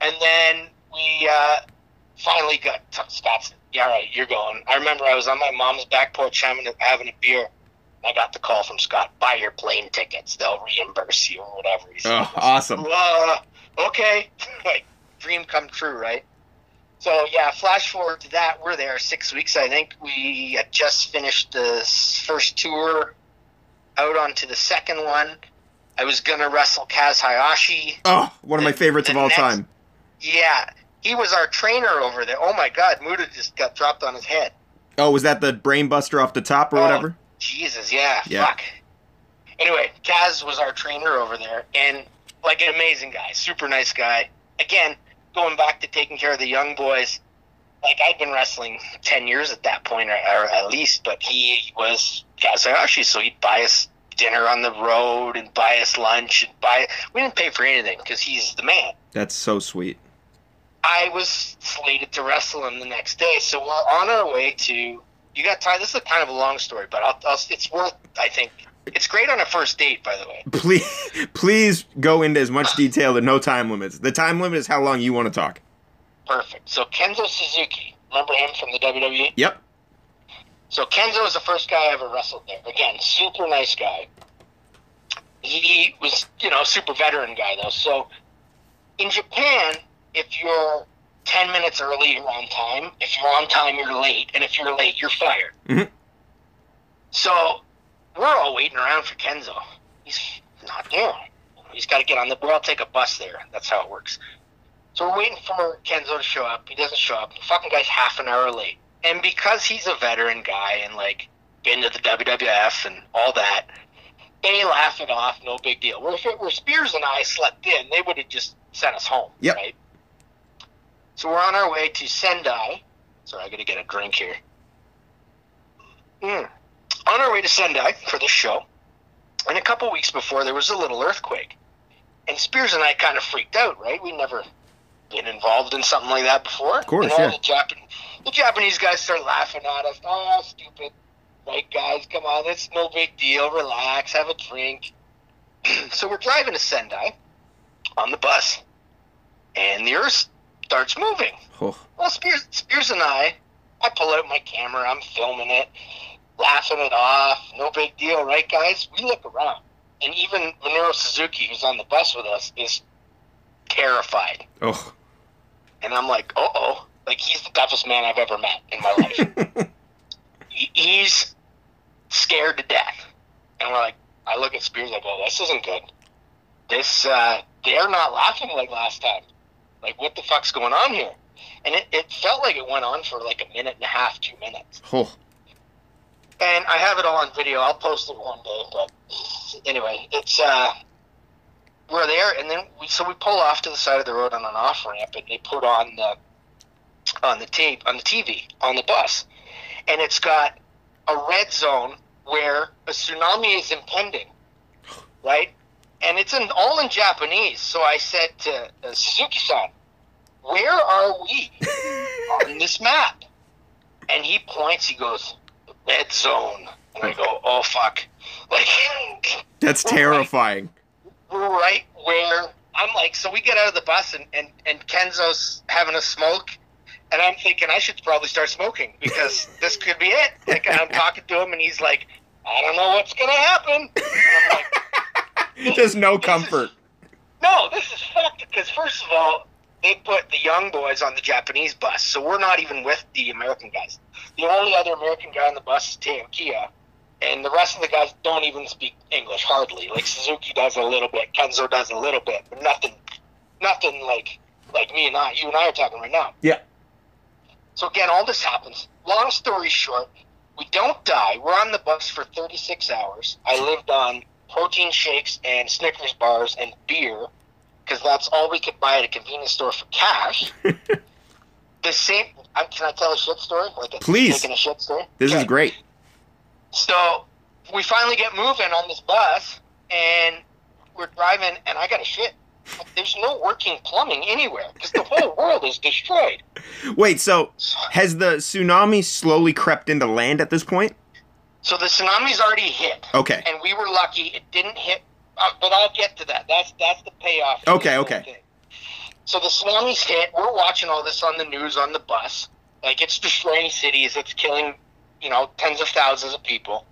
And then we uh, finally got Scott's. Yeah, all right, you're going. I remember I was on my mom's back porch having a, having a beer. I got the call from Scott. Buy your plane tickets. They'll reimburse you or whatever. He said. Oh, awesome. Uh, okay. like, dream come true, right? So, yeah, flash forward to that. We're there six weeks, I think. We had just finished the first tour, out onto the second one. I was going to wrestle Kaz Hayashi. Oh, one of my favorites of all next- time. Yeah, he was our trainer over there. Oh, my God. Muta just got dropped on his head. Oh, was that the brain buster off the top or Oh, whatever? Jesus, yeah, Yeah. fuck. Anyway, Kaz was our trainer over there, and like an amazing guy, super nice guy. Again, going back to taking care of the young boys, like I'd been wrestling ten years at that point, or, or at least, but he was Kaz Hayashi, so he'd buy us dinner on the road and buy us lunch and buy. We didn't pay for anything because he's the man. That's so sweet. I was slated to wrestle him the next day, so we're on our way to. You got time. This is a kind of a long story, but I'll, I'll, it's worth, I think, It's great on a first date, by the way. Please, please go into as much detail. There no time limits. The time limit is how long you want to talk. Perfect. So Kenzo Suzuki, remember him from the WWE? Yep. So Kenzo was the first guy I ever wrestled there. Again, super nice guy. He was, you know, super veteran guy though. So in Japan, if you're ten minutes early, you're on time. If you're on time, you're late, and if you're late, you're fired. Mhm. So we're all waiting around for Kenzo. He's not there. He's got to get on the. We'll all take a bus there. That's how it works. So we're waiting for Kenzo to show up. He doesn't show up. The fucking guy's half an hour late. And because he's a veteran guy and like been to the WWF and all that, they laugh it off. No big deal. Where if it were Spears and I slept in, they would have just sent us home. Yep. Right. So we're on our way to Sendai. Sorry, I got to get a drink here. Mm. On our way to Sendai for this show, and a couple weeks before there was a little earthquake, and Spears and I kind of freaked out. Right, we never been involved in something like that before. Of course, and all yeah. The, Japan- the Japanese guys start laughing at us. Oh, stupid white guys! Come on, it's no big deal. Relax, have a drink. so we're driving to Sendai on the bus, and the earth starts moving. Oh, Well, Spears, Spears and I, I pull out my camera, I'm filming it, laughing it off. No big deal, right, guys? We look around, and even Minoru Suzuki, who's on the bus with us, is terrified. oh. And I'm like, uh oh. Like, he's the toughest man I've ever met in my life. He's scared to death. And we're like, I look at Spears, I go, this isn't good. This, uh, they're not laughing like last time. Like, what the fuck's going on here? And it, it felt like it went on for like a minute and a half, two minutes. Oh. And I have it all on video. I'll post it one day. But anyway, it's uh, we're there, and then we so we pull off to the side of the road on an off ramp, and they put on the on the tape on the TV on the bus, and it's got a red zone where a tsunami is impending, right? And it's in all in Japanese. So I said to uh, Suzuki-san, "Where are we on this map?" And he points. He goes, "The red zone." And I go, "Oh fuck!" Like That's terrifying. we're right where I'm like, so we get out of the bus and, and, and Kenzo's having a smoke. And I'm thinking I should probably start smoking because this could be it. Like I'm talking to him and he's like, I don't know what's gonna happen. And I'm like, There's no comfort. no, this is fucked. Because first of all, they put the young boys on the Japanese bus, so we're not even with the American guys. The only other American guy on the bus is Taiyo Kea, and the rest of the guys don't even speak English hardly. Like Suzuki does a little bit, Kenzo does a little bit, but nothing, nothing like like me and I, you and I are talking right now. Yeah. So again, all this happens. Long story short, we don't die. We're on the bus for 36 hours. I lived on protein shakes and Snickers bars and beer because that's all we could buy at a convenience store for cash. the same. I, can I tell a shit story? Like a, Please. Taking a shit story. This is great. So we finally get moving on this bus, and we're driving, and I got a shit. There's no working plumbing anywhere because the whole world is destroyed. Wait, so has the tsunami slowly crept into land at this point? So the tsunami's already hit, Okay. and we were lucky it didn't hit. Uh, but I'll get to that. That's that's the payoff. Okay, okay. thing. So the tsunami's hit. We're watching all this on the news on the bus. Like it's destroying cities. It's killing, you know, tens of thousands of people.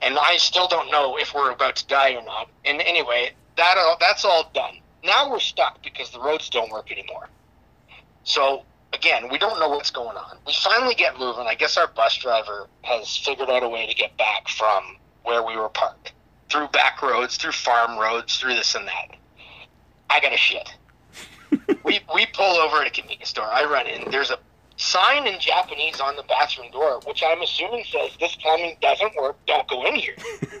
And I still don't know if we're about to die or not. And anyway, that all, that's all done. Now we're stuck because the roads don't work anymore. So again, we don't know what's going on. We finally get moving. I guess our bus driver has figured out a way to get back from where we were parked through back roads, through farm roads, through this and that. I got a shit. we we pull over at a convenience store. I run in. There's a sign in Japanese on the bathroom door, which I'm assuming says this plumbing doesn't work. Don't go in here.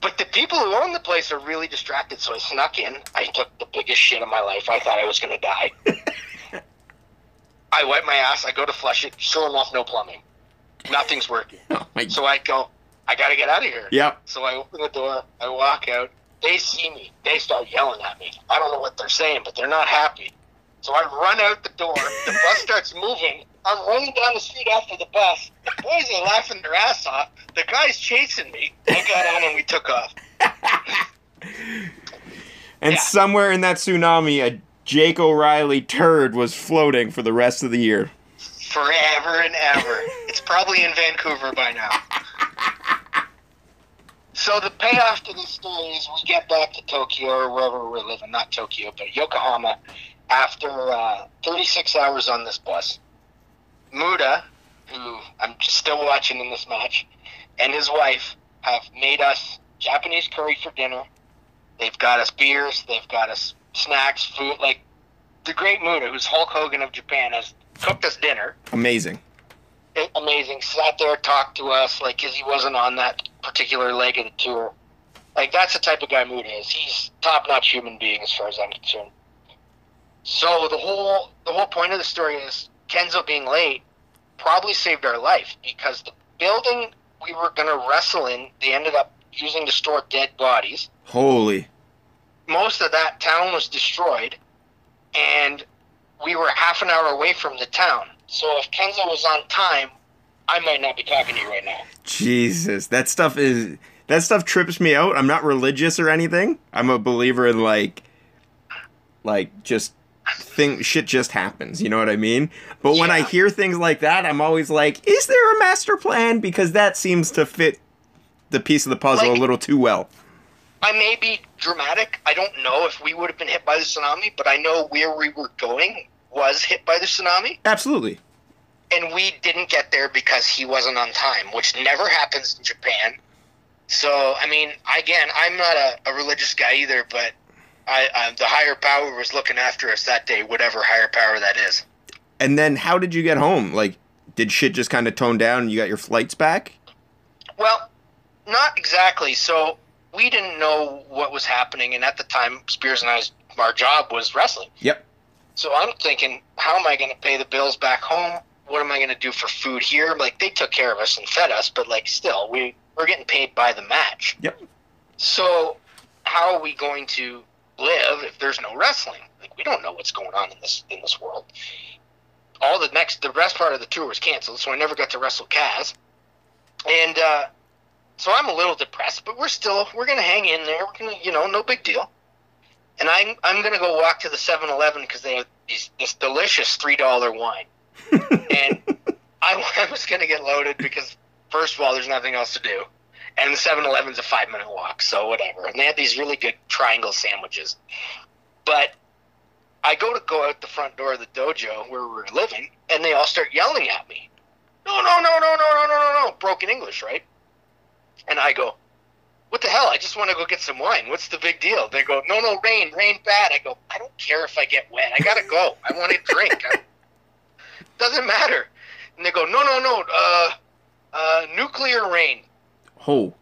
but the people who own the place are really distracted, so I snuck in. I took the biggest shit of my life. I thought I was gonna die. I wipe my ass. I go to flush it. Sure enough, no plumbing. Nothing's working. Oh. So I go. I gotta get out of here. Yep. So I open the door, I walk out. They see me. They start yelling at me. I don't know what they're saying, but they're not happy. So I run out the door. The bus starts moving, I'm running down the street after the bus. The boys are laughing their ass off. The guy's chasing me. I got on and we took off. And Yeah. somewhere in that tsunami, a Jake O'Reilly turd was floating for the rest of the year. Forever and ever. It's probably in Vancouver by now. So the payoff to this story is we get back to Tokyo or wherever we're living, not Tokyo, but Yokohama, after uh, 36 hours on this bus. Muta, who I'm still watching in this match, and his wife have made us Japanese curry for dinner. They've got us beers, they've got us snacks, food. Like the great Muta, who's Hulk Hogan of Japan, has cooked us dinner Amazing. amazing. Sat there, talked to us, like, because he wasn't on that particular leg of the tour. Like, that's the type of guy Muta is. He's top notch human being, as far as I'm concerned. So the whole the whole point of the story is Kenzo being late probably saved our life because the building we were going to wrestle in, they ended up using to store dead bodies. Holy. Most of that town was destroyed, and we were half an hour away from the town. So if Kenzo was on time, I might not be talking to you right now. Jesus. That stuff is. That stuff trips me out. I'm not religious or anything. I'm a believer in, like. Like, just. Thing, shit just happens, you know what I mean? But when I hear things like that, I'm always like, is there a master plan? Because that seems to fit the piece of the puzzle Like- a little too well. I may be dramatic. I don't know if we would have been hit by the tsunami, but I know where we were going was hit by the tsunami, Absolutely. And we didn't get there because he wasn't on time, which never happens in Japan. So, I mean, again, I'm not a, a religious guy either, but I, I, the higher power was looking after us that day, whatever higher power that is. And then how did you get home? Like, did shit just kind of tone down and you got your flights back? Well, not exactly. So we didn't know what was happening, and at the time, Spears and I's our job was wrestling. Yep. So I'm thinking, how am I going to pay the bills back home? What am I going to do for food here? Like they took care of us and fed us, but like still, we we're getting paid by the match. Yep. So how are we going to live if there's no wrestling? Like we don't know what's going on in this in this world. All the next, the rest part of the tour was canceled, so I never got to wrestle Kaz. And uh, so I'm a little depressed, but we're still we're gonna hang in there. We're gonna, you know, no big deal. And I'm I'm gonna go walk to the 7-Eleven because they have these this delicious three dollar wine, and I, I was gonna get loaded because first of all, there's nothing else to do, and the 7-Eleven's a five minute walk, so whatever. And they had these really good triangle sandwiches, but I go to go out the front door of the dojo where we were living, and they all start yelling at me. No, no, no, no, no, no, no, no, no. Broken English, right? And I go, what the hell? I just want to go get some wine. What's the big deal? They go, no, no, rain, rain bad. I go, I don't care if I get wet. I gotta go. I want to drink. Doesn't matter. And they go, no, no, no, uh, uh, nuclear rain. Oh.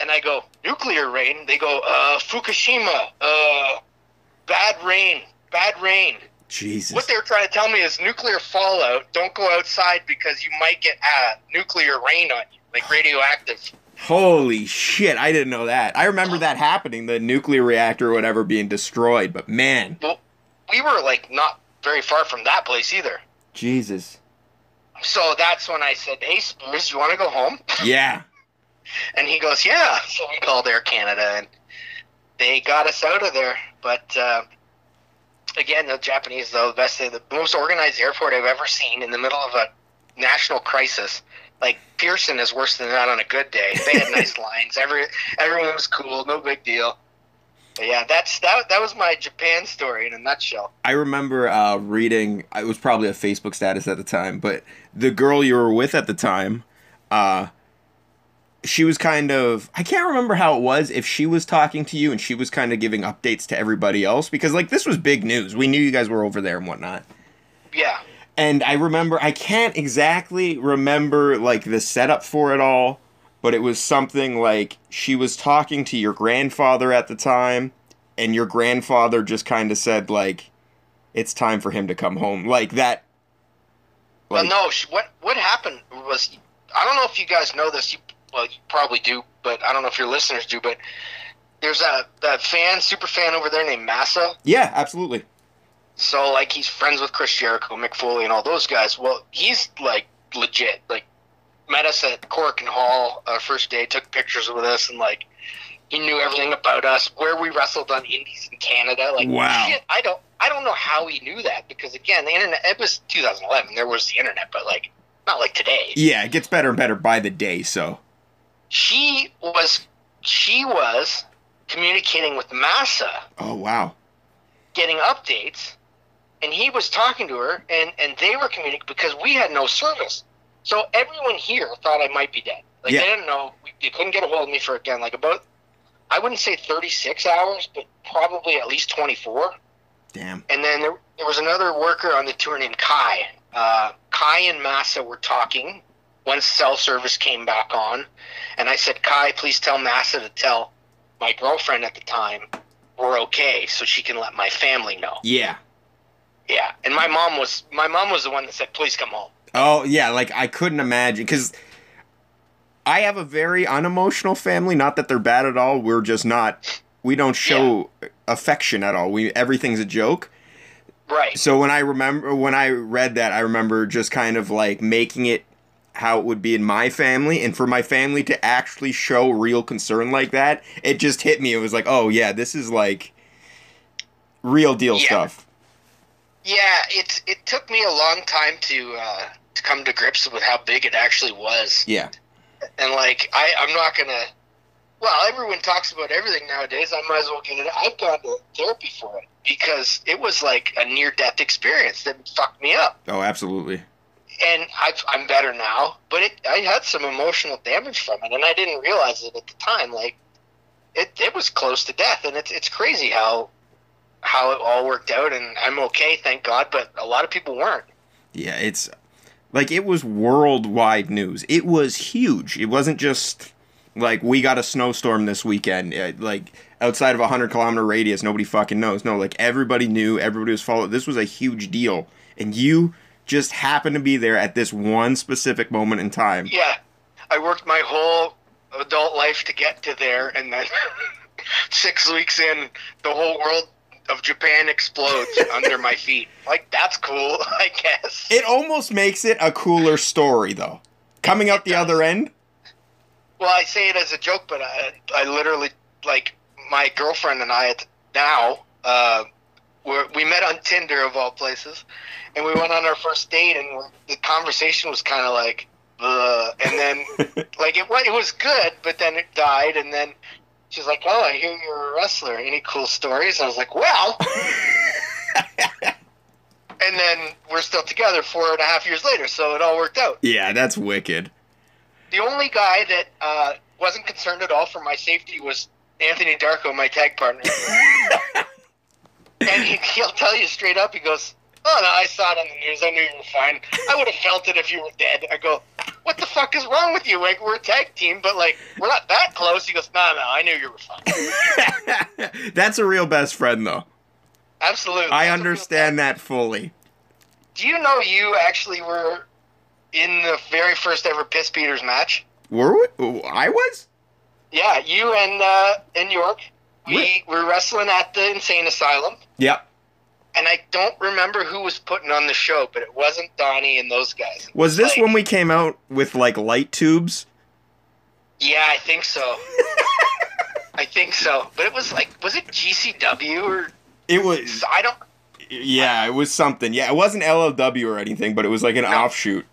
And I go, nuclear rain? They go, uh, Fukushima, uh, bad rain, bad rain. Jesus. What they were trying to tell me is nuclear fallout. Don't go outside because you might get uh, nuclear rain on you, like radioactive. Holy shit, I didn't know that. I remember that happening, the nuclear reactor or whatever being destroyed, but man, Well, we were like not very far from that place either. Jesus. So that's when I said, "Hey, Spears, you want to go home?" Yeah. And he goes, "Yeah." So we called Air Canada, and they got us out of there. But uh, again, the Japanese, though, the best, the most organized airport I've ever seen in the middle of a national crisis. Like Pearson is worse than that on a good day. They had nice lines. Every everyone was cool. No big deal. Yeah, that's that. That was my Japan story in a nutshell. I remember uh, reading, it was probably a Facebook status at the time, but the girl you were with at the time, uh, she was kind of, I can't remember how it was, if she was talking to you and she was kind of giving updates to everybody else, because like this was big news. We knew you guys were over there and whatnot. Yeah. and I remember I can't exactly remember like the setup for it all, but it was something like she was talking to your grandfather at the time, and your grandfather just kind of said like, "It's time for him to come home," like that. Well, no. What what happened was I don't know if you guys know this. You well, you probably do, but I don't know if your listeners do. But there's a, a fan, super fan over there named Massa. yeah, absolutely. So like he's friends with Chris Jericho, Mick Foley, and all those guys. Well, he's like legit. Like met us at Korakuen Hall uh, first day, took pictures with us, and like he knew everything about us, where we wrestled on indies in Canada. Like Wow. shit, I don't I don't know how he knew that because again, the internet. It was 2011. There was the internet, but like not like today. Yeah, it gets better and better by the day. So She was she was communicating with Massa oh wow, getting updates, and he was talking to her, and and they were communicating because we had no service. So everyone here thought I might be dead. Like Yeah. they didn't know. They couldn't get a hold of me for again like about I wouldn't say 36 hours, but probably at least 24. damn. And then there, there was another worker on the tour named Kai. Uh, Kai and Massa were talking once cell service came back on, and I said, Kai, please tell Massa to tell my girlfriend at the time we're okay, so she can let my family know. Yeah. Yeah, and my mom was my mom was the one that said, please come home. Oh yeah, like I couldn't imagine because I have a very unemotional family. Not that they're bad at all. We're just not. We don't show affection at all. We everything's a joke. Right. So when I remember when I read that, I remember just kind of like making it how it would be in my family, and for my family to actually show real concern like that, it just hit me. It was like, oh yeah, this is like real deal Yeah. stuff. Yeah, it it took me a long time to uh, to come to grips with how big it actually was. Yeah. and like I, I'm not gonna. Well, everyone talks about everything nowadays. I might as well get it. I've gone to therapy for it because it was like a near-death experience that fucked me up, Oh, absolutely. and I've, I'm better now. But it, I had some emotional damage from it, and I didn't realize it at the time. Like, it, it was close to death, and it's, it's crazy how, how it all worked out. And I'm okay, thank God. But a lot of people weren't. Yeah, it's like it was worldwide news. It was huge. It wasn't just like we got a snowstorm this weekend. Uh, Like outside of a hundred kilometer radius, nobody fucking knows. No, like everybody knew. Everybody was following. This was a huge deal, and you just happened to be there at this one specific moment in time. Yeah, I worked my whole adult life to get to there, and then six weeks in, the whole world of Japan explodes under my feet. Like that's cool, I guess. It almost makes it a cooler story, though. Coming out the other end. well, I say it as a joke, but I, I literally like my girlfriend and I now. Uh, we're, we met on Tinder of all places, and we went on our first date, and we're, the conversation was kind of like, Ugh. and then like it, it was good, but then it died, and then she's like, "Oh, I hear you're a wrestler. Any cool stories?" I was like, "Well," and then we're still together four and a half years later, so it all worked out. Yeah, that's wicked. The only guy that uh, wasn't concerned at all for my safety was Anthony Darko, my tag partner, and he, he'll tell you straight up. He goes. Oh no! I saw it on the news. I knew you were fine. I would have felt it if you were dead. I go, what the fuck is wrong with you? Like we're a tag team, but like we're not that close. He goes, no, no, I knew you were fine. that's a real best friend, though. Absolutely. I That's a real understand that fully. Do you know you actually were in the very first ever Piss Beaters match? Were we? I was. Yeah, you and uh, and York. We were wrestling at the insane asylum, Yep. And I don't remember who was putting on the show, but it wasn't Donnie and those guys. It Was this like- when we came out with like light tubes? Yeah, I think so. I think so, but it was like, was it GCW or It was. I don't. Yeah, it was something. Yeah, it wasn't LLW or anything, but it was like an No. offshoot.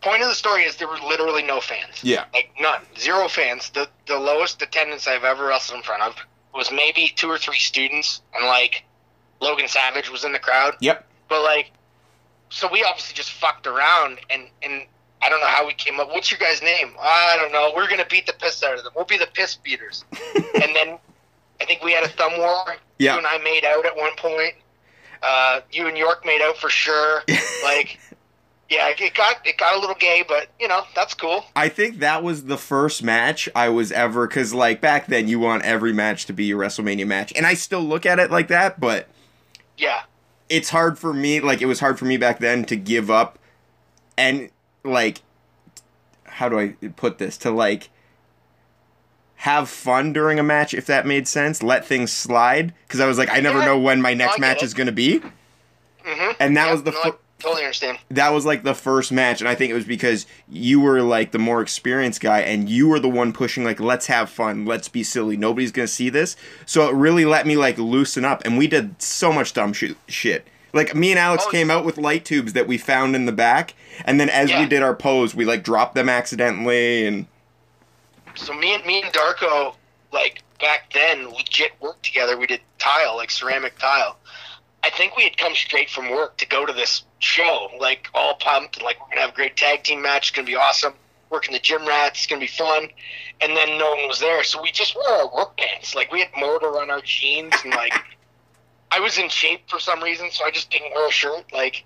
Point of the story is there were literally no fans. Yeah. like none, zero fans. The the lowest attendance I've ever wrestled in front of was maybe two or three students, and like Logan Savage was in the crowd. Yep. But like, so we obviously just fucked around, and and I don't know how we came up. What's your guys' name? I don't know. We're gonna beat the piss out of them. We'll be the piss beaters. and then I think we had a thumb war. Yeah. You and I made out at one point. Uh, you and York made out for sure. like, yeah, it got it got a little gay, but you know that's cool. I think that was the first match I was ever because like back then you want every match to be your WrestleMania match, and I still look at it like that, but Yeah. it's hard for me. Like it was hard for me back then to give up, and like, how do I put this to like have fun during a match if that made sense. Let things slide because I was like I never Yeah. know when my next match it. is gonna be. Mm-hmm. And that was the no, fir- totally understand. that was like the first match and i think it was because you were like the more experienced guy and you were the one pushing like let's have fun let's be silly nobody's gonna see this so it really let me like loosen up and we did so much dumb sh- shit like me and alex Oh, came out with light tubes that we found in the back and then as we did our pose we like dropped them accidentally and So me and me and Darko, like back then, legit worked together. We did tile, like ceramic tile. I think we had come straight from work to go to this show, like all pumped, like we're gonna have a great tag team match. It's gonna be awesome. Working the gym rats, it's gonna be fun. And then no one was there, so we just wore our work pants. Like we had mortar on our jeans, and like I was in shape for some reason, so I just didn't wear a shirt. Like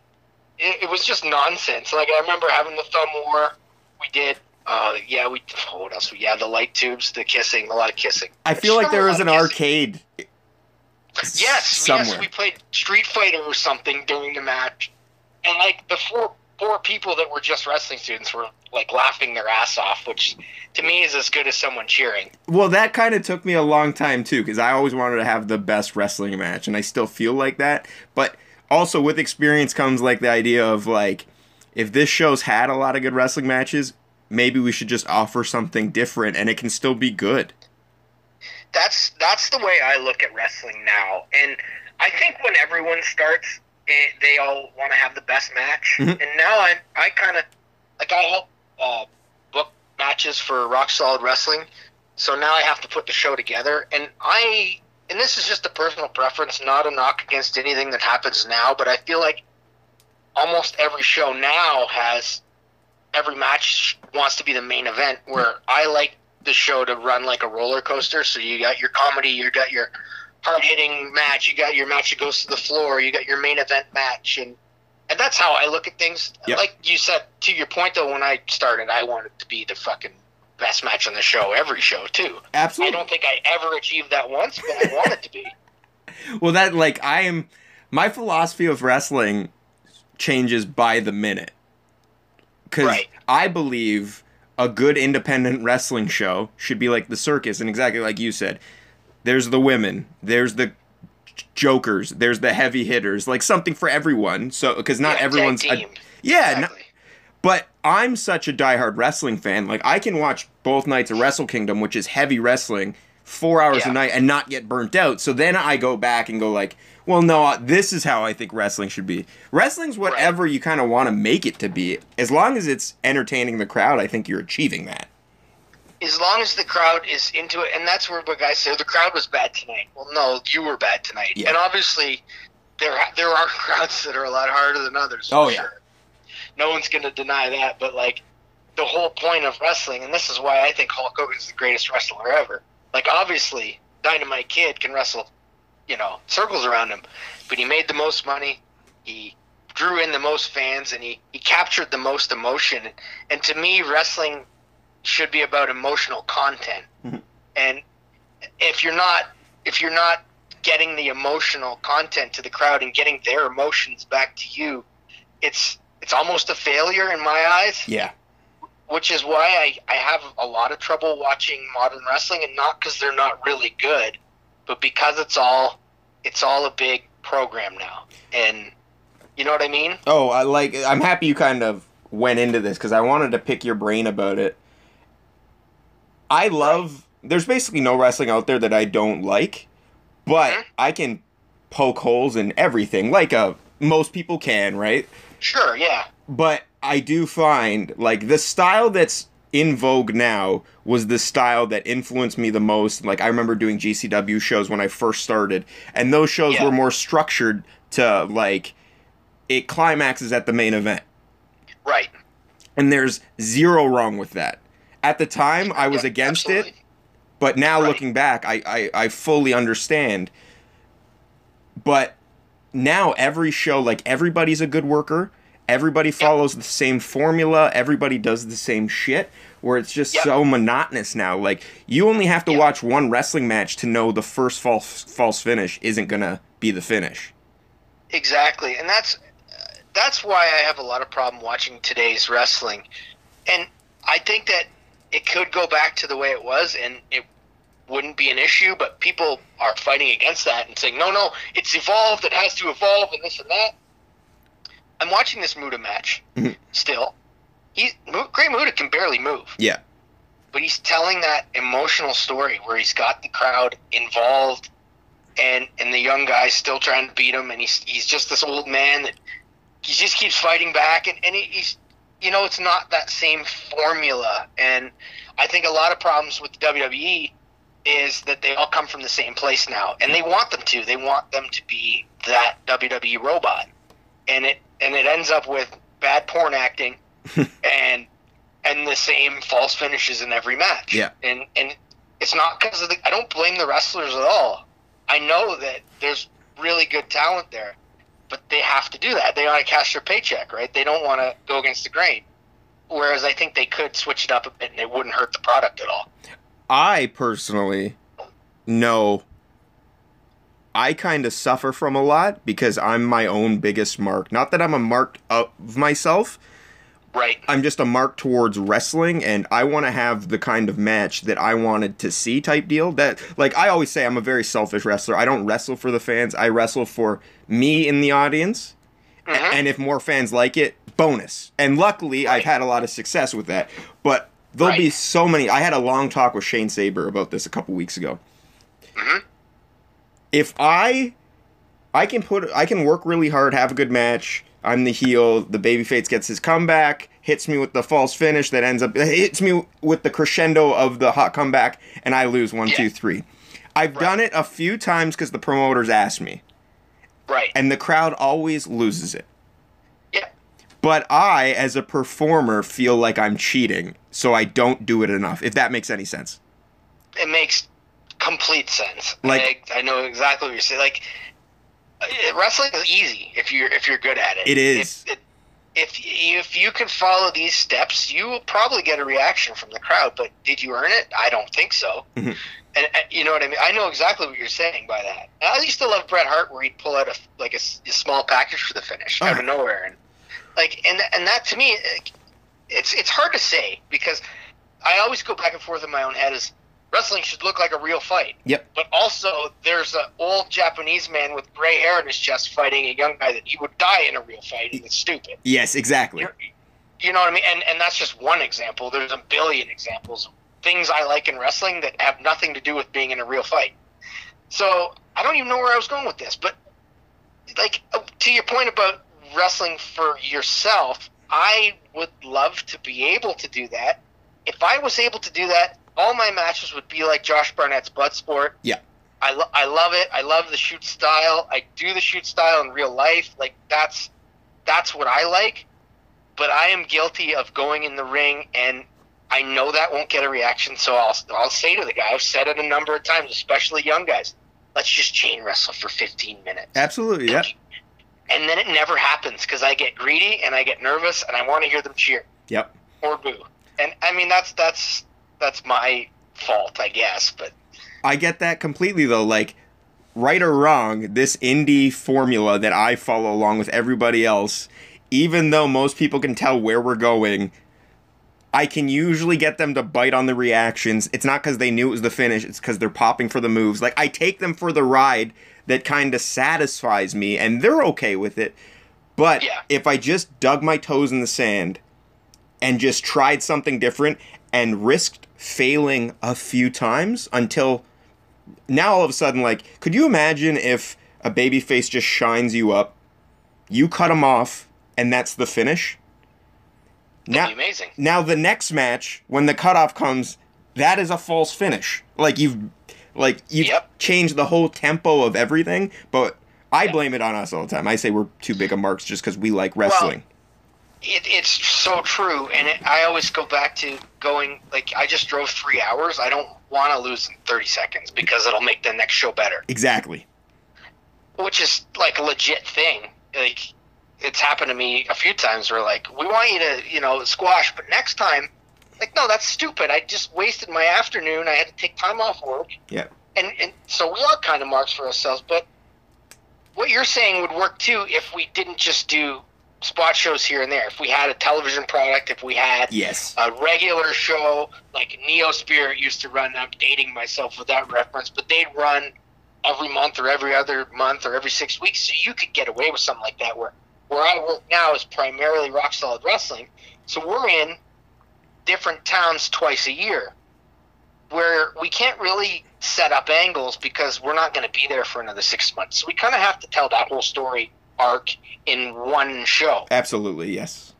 it, it was just nonsense. Like I remember having the thumb war. We did. Uh, yeah, we. Oh, what else? Yeah, the light tubes, the kissing, a lot of kissing. i feel like there was an A lot of arcade Yes, yes, we played Street Fighter or something during the match, and like the four four people that were just wrestling students were like laughing their ass off, which to me is as good as someone cheering. Well, that kind of took me a long time too, because I always wanted to have the best wrestling match, and I still feel like that. But also, with experience comes like the idea of like, if this show's had a lot of good wrestling matches, maybe we should just offer something different, and it can still be good. That's that's the way I look at wrestling now, and I think when everyone starts, it, they all want to have the best match. Mhm. And now I I kind of like I help uh, book matches for Rock Solid Wrestling, so now I have to put the show together, and I and this is just a personal preference, not a knock against anything that happens now, but I feel like almost every show now has every match wants to be the main event where I like the show to run like a roller coaster. So you got your comedy, you got your hard hitting match, you got your match that goes to the floor, you got your main event match, and and that's how I look at things. Yep. Like you said, to your point though, when I started, I wanted to be the fucking best match on the show, every show too. Absolutely. I don't think I ever achieved that once, but I want it to be. Well, that like I am, my philosophy of wrestling changes by the minute. Because Right. I believe a good independent wrestling show should be like the circus, and exactly like you said, there's the women, there's the jokers, there's the heavy hitters, like something for everyone. So because not Yeah, everyone's a- yeah, Exactly. but I'm such a diehard wrestling fan. Like I can watch both nights of Wrestle Kingdom, which is heavy wrestling, four hours Yeah. a night, and not get burnt out. So then I go back and go like, well, no, uh, this is how I think wrestling should be. Wrestling's whatever you kind of want to make it to be. As long as it's entertaining the crowd, I think you're achieving that. as long as the crowd is into it, and that's where the guys say the crowd was bad tonight. Well, no, you were bad tonight, Yeah. and obviously there there are crowds that are a lot harder than others. Oh, yeah. sure. no one's going to deny that. But like the whole point of wrestling, and this is why I think Hulk Hogan is the greatest wrestler ever. Like obviously, Dynamite Kid can wrestle, you know, circles around him, but he made the most money. He drew in the most fans, and he he captured the most emotion. And to me, wrestling should be about emotional content. Mhm. And if you're not if you're not getting the emotional content to the crowd and getting their emotions back to you, it's it's almost a failure in my eyes. Yeah. Which is why I, I have a lot of trouble watching modern wrestling and not because they're not really good, but because it's all it's all a big program now. And you know what I mean? Oh, I like. I'm happy you kind of went into this because I wanted to pick your brain about it. I love. There's basically no wrestling out there that I don't like, but Mhm. I can poke holes in everything, like uh, most people can, right? Sure, yeah. But I do find like the style that's in vogue now was the style that influenced me the most. Like I remember doing GCW shows when I first started, and those shows Yeah. were more structured to like it climaxes at the main event. Right. And there's zero wrong with that. At the time, I was Yeah, against it, but now Right. looking back, I, I, I fully understand. But now every show, like everybody's a good worker. Everybody follows the same formula. Everybody does the same shit. Where it's just Yep. so monotonous now. Like you only have to Yep. watch one wrestling match to know the first false false finish isn't gonna be the finish. Exactly, and that's that's why I have a lot of problem watching today's wrestling, and I think that it could go back to the way it was, and it wouldn't be an issue. But people are fighting against that and saying, "No, no, it's evolved. It has to evolve, and this and that." I'm watching this Muta match Mhm. still. He Great Muta can barely move, Yeah. but he's telling that emotional story where he's got the crowd involved, and and the young guy's still trying to beat him, and he's he's just this old man that he just keeps fighting back, and and he, he's you know it's not that same formula, and I think a lot of problems with WWE is that they all come from the same place now, and they want them to. They want them to be that WWE robot, and it and it ends up with bad porn acting, and and the same false finishes in every match. Yeah. and and it's not because of the. I don't blame the wrestlers at all. I know that there's really good talent there, but they have to do that. They want to cash their paycheck, right? They don't want to go against the grain. Whereas I think they could switch it up a bit and it wouldn't hurt the product at all. I personally know I kind of suffer from a lot because I'm my own biggest mark. Not that I'm a mark of myself, Right. I'm just a mark towards wrestling and I want to have the kind of match that I wanted to see type deal. That like I always say I'm a very selfish wrestler. I don't wrestle for the fans. I wrestle for me in the audience. Mhm. And if more fans like it, bonus. And luckily I've had a lot of success with that. But there'll be so many I had a long talk with Shane Sabre about this a couple weeks ago. Mhm. If I I can put I can work really hard, have a good match. I'm the heel. The babyface gets his comeback, hits me with the false finish that ends up hits me with the crescendo of the hot comeback, and I lose one, Yeah. two, three. I've done it a few times because the promoters asked me, Right. and the crowd always loses it. yeah. But I, as a performer, feel like I'm cheating, so I don't do it enough. If that makes any sense. It makes complete sense. Like- I, I know exactly what you're saying. Like uh, wrestling is easy if you're if you're good at it. It is. If, if if you can follow these steps, you will probably get a reaction from the crowd. But did you earn it? I don't think so. Mhm. And uh, you know what I mean. I know exactly what you're saying by that. I used to love Bret Hart, where he'd pull out a like a, a small package for the finish out Oh. of nowhere, and like and and that to me, it's it's hard to say because I always go back and forth in my own head. Is wrestling should look like a real fight. Yep. But also, there's an old Japanese man with gray hair in his chest fighting a young guy that he would die in a real fight, and it's stupid. Yes, exactly. You're, you know what I mean? And and that's just one example. There's a billion examples of things I like in wrestling that have nothing to do with being in a real fight. So I don't even know where I was going with this, but like uh, to your point about wrestling for yourself, I would love to be able to do that. If I was able to do that, all my matches would be like Josh Barnett's Bloodsport. Yeah. I, lo- I love it. I love the shoot style. I do the shoot style in real life. Like that's that's what I like. But I am guilty of going in the ring and I know that won't get a reaction, so I'll I'll say to the guy, I've said it a number of times, especially young guys, let's just chain wrestle for 15 minutes. Absolutely, yeah. And then it never happens because I get greedy and I get nervous and I want to hear them cheer Yep. or boo. And I mean that's that's that's my fault, I guess. But I get that completely though. Like, right or wrong, this indie formula that I follow along with everybody else, even though most people can tell where we're going, I can usually get them to bite on the reactions. It's not because they knew it was the finish, it's because they're popping for the moves. Like, I take them for the ride that kind of satisfies me, and they're okay with it. But Yeah. if I just dug my toes in the sand and just tried something different and risked failing a few times until now all of a sudden like could you imagine if a baby face just shines you up you cut him off and that's the finish now amazing. now the next match when the cutoff comes that is a false finish like you've like you've Yep. changed the whole tempo of everything but i Yeah. blame it on us all the time i say we're too big of marks just because we like wrestling It, it's so true, and it, I always go back to going like I just drove three hours. I don't want to lose in thirty seconds because it'll make the next show better. exactly which is like a legit thing. Like it's happened to me a few times where like we want you to you know squash, but next time, like no, that's stupid. I just wasted my afternoon. I had to take time off work, yeah and and so we are kind of marks for ourselves. But what you're saying would work too if we didn't just do spot shows here and there. If we had a television product, if we had yes a regular show like Neo Spirit used to run. I'm dating myself with that reference, but they'd run every month or every other month or every six weeks, so you could get away with something like that. Where where I work now is primarily Rock Solid Wrestling. So we're in different towns twice a year where we can't really set up angles because we're not going to be there for another six months. So we kind of have to tell that whole story arc in one show. Absolutely, yes.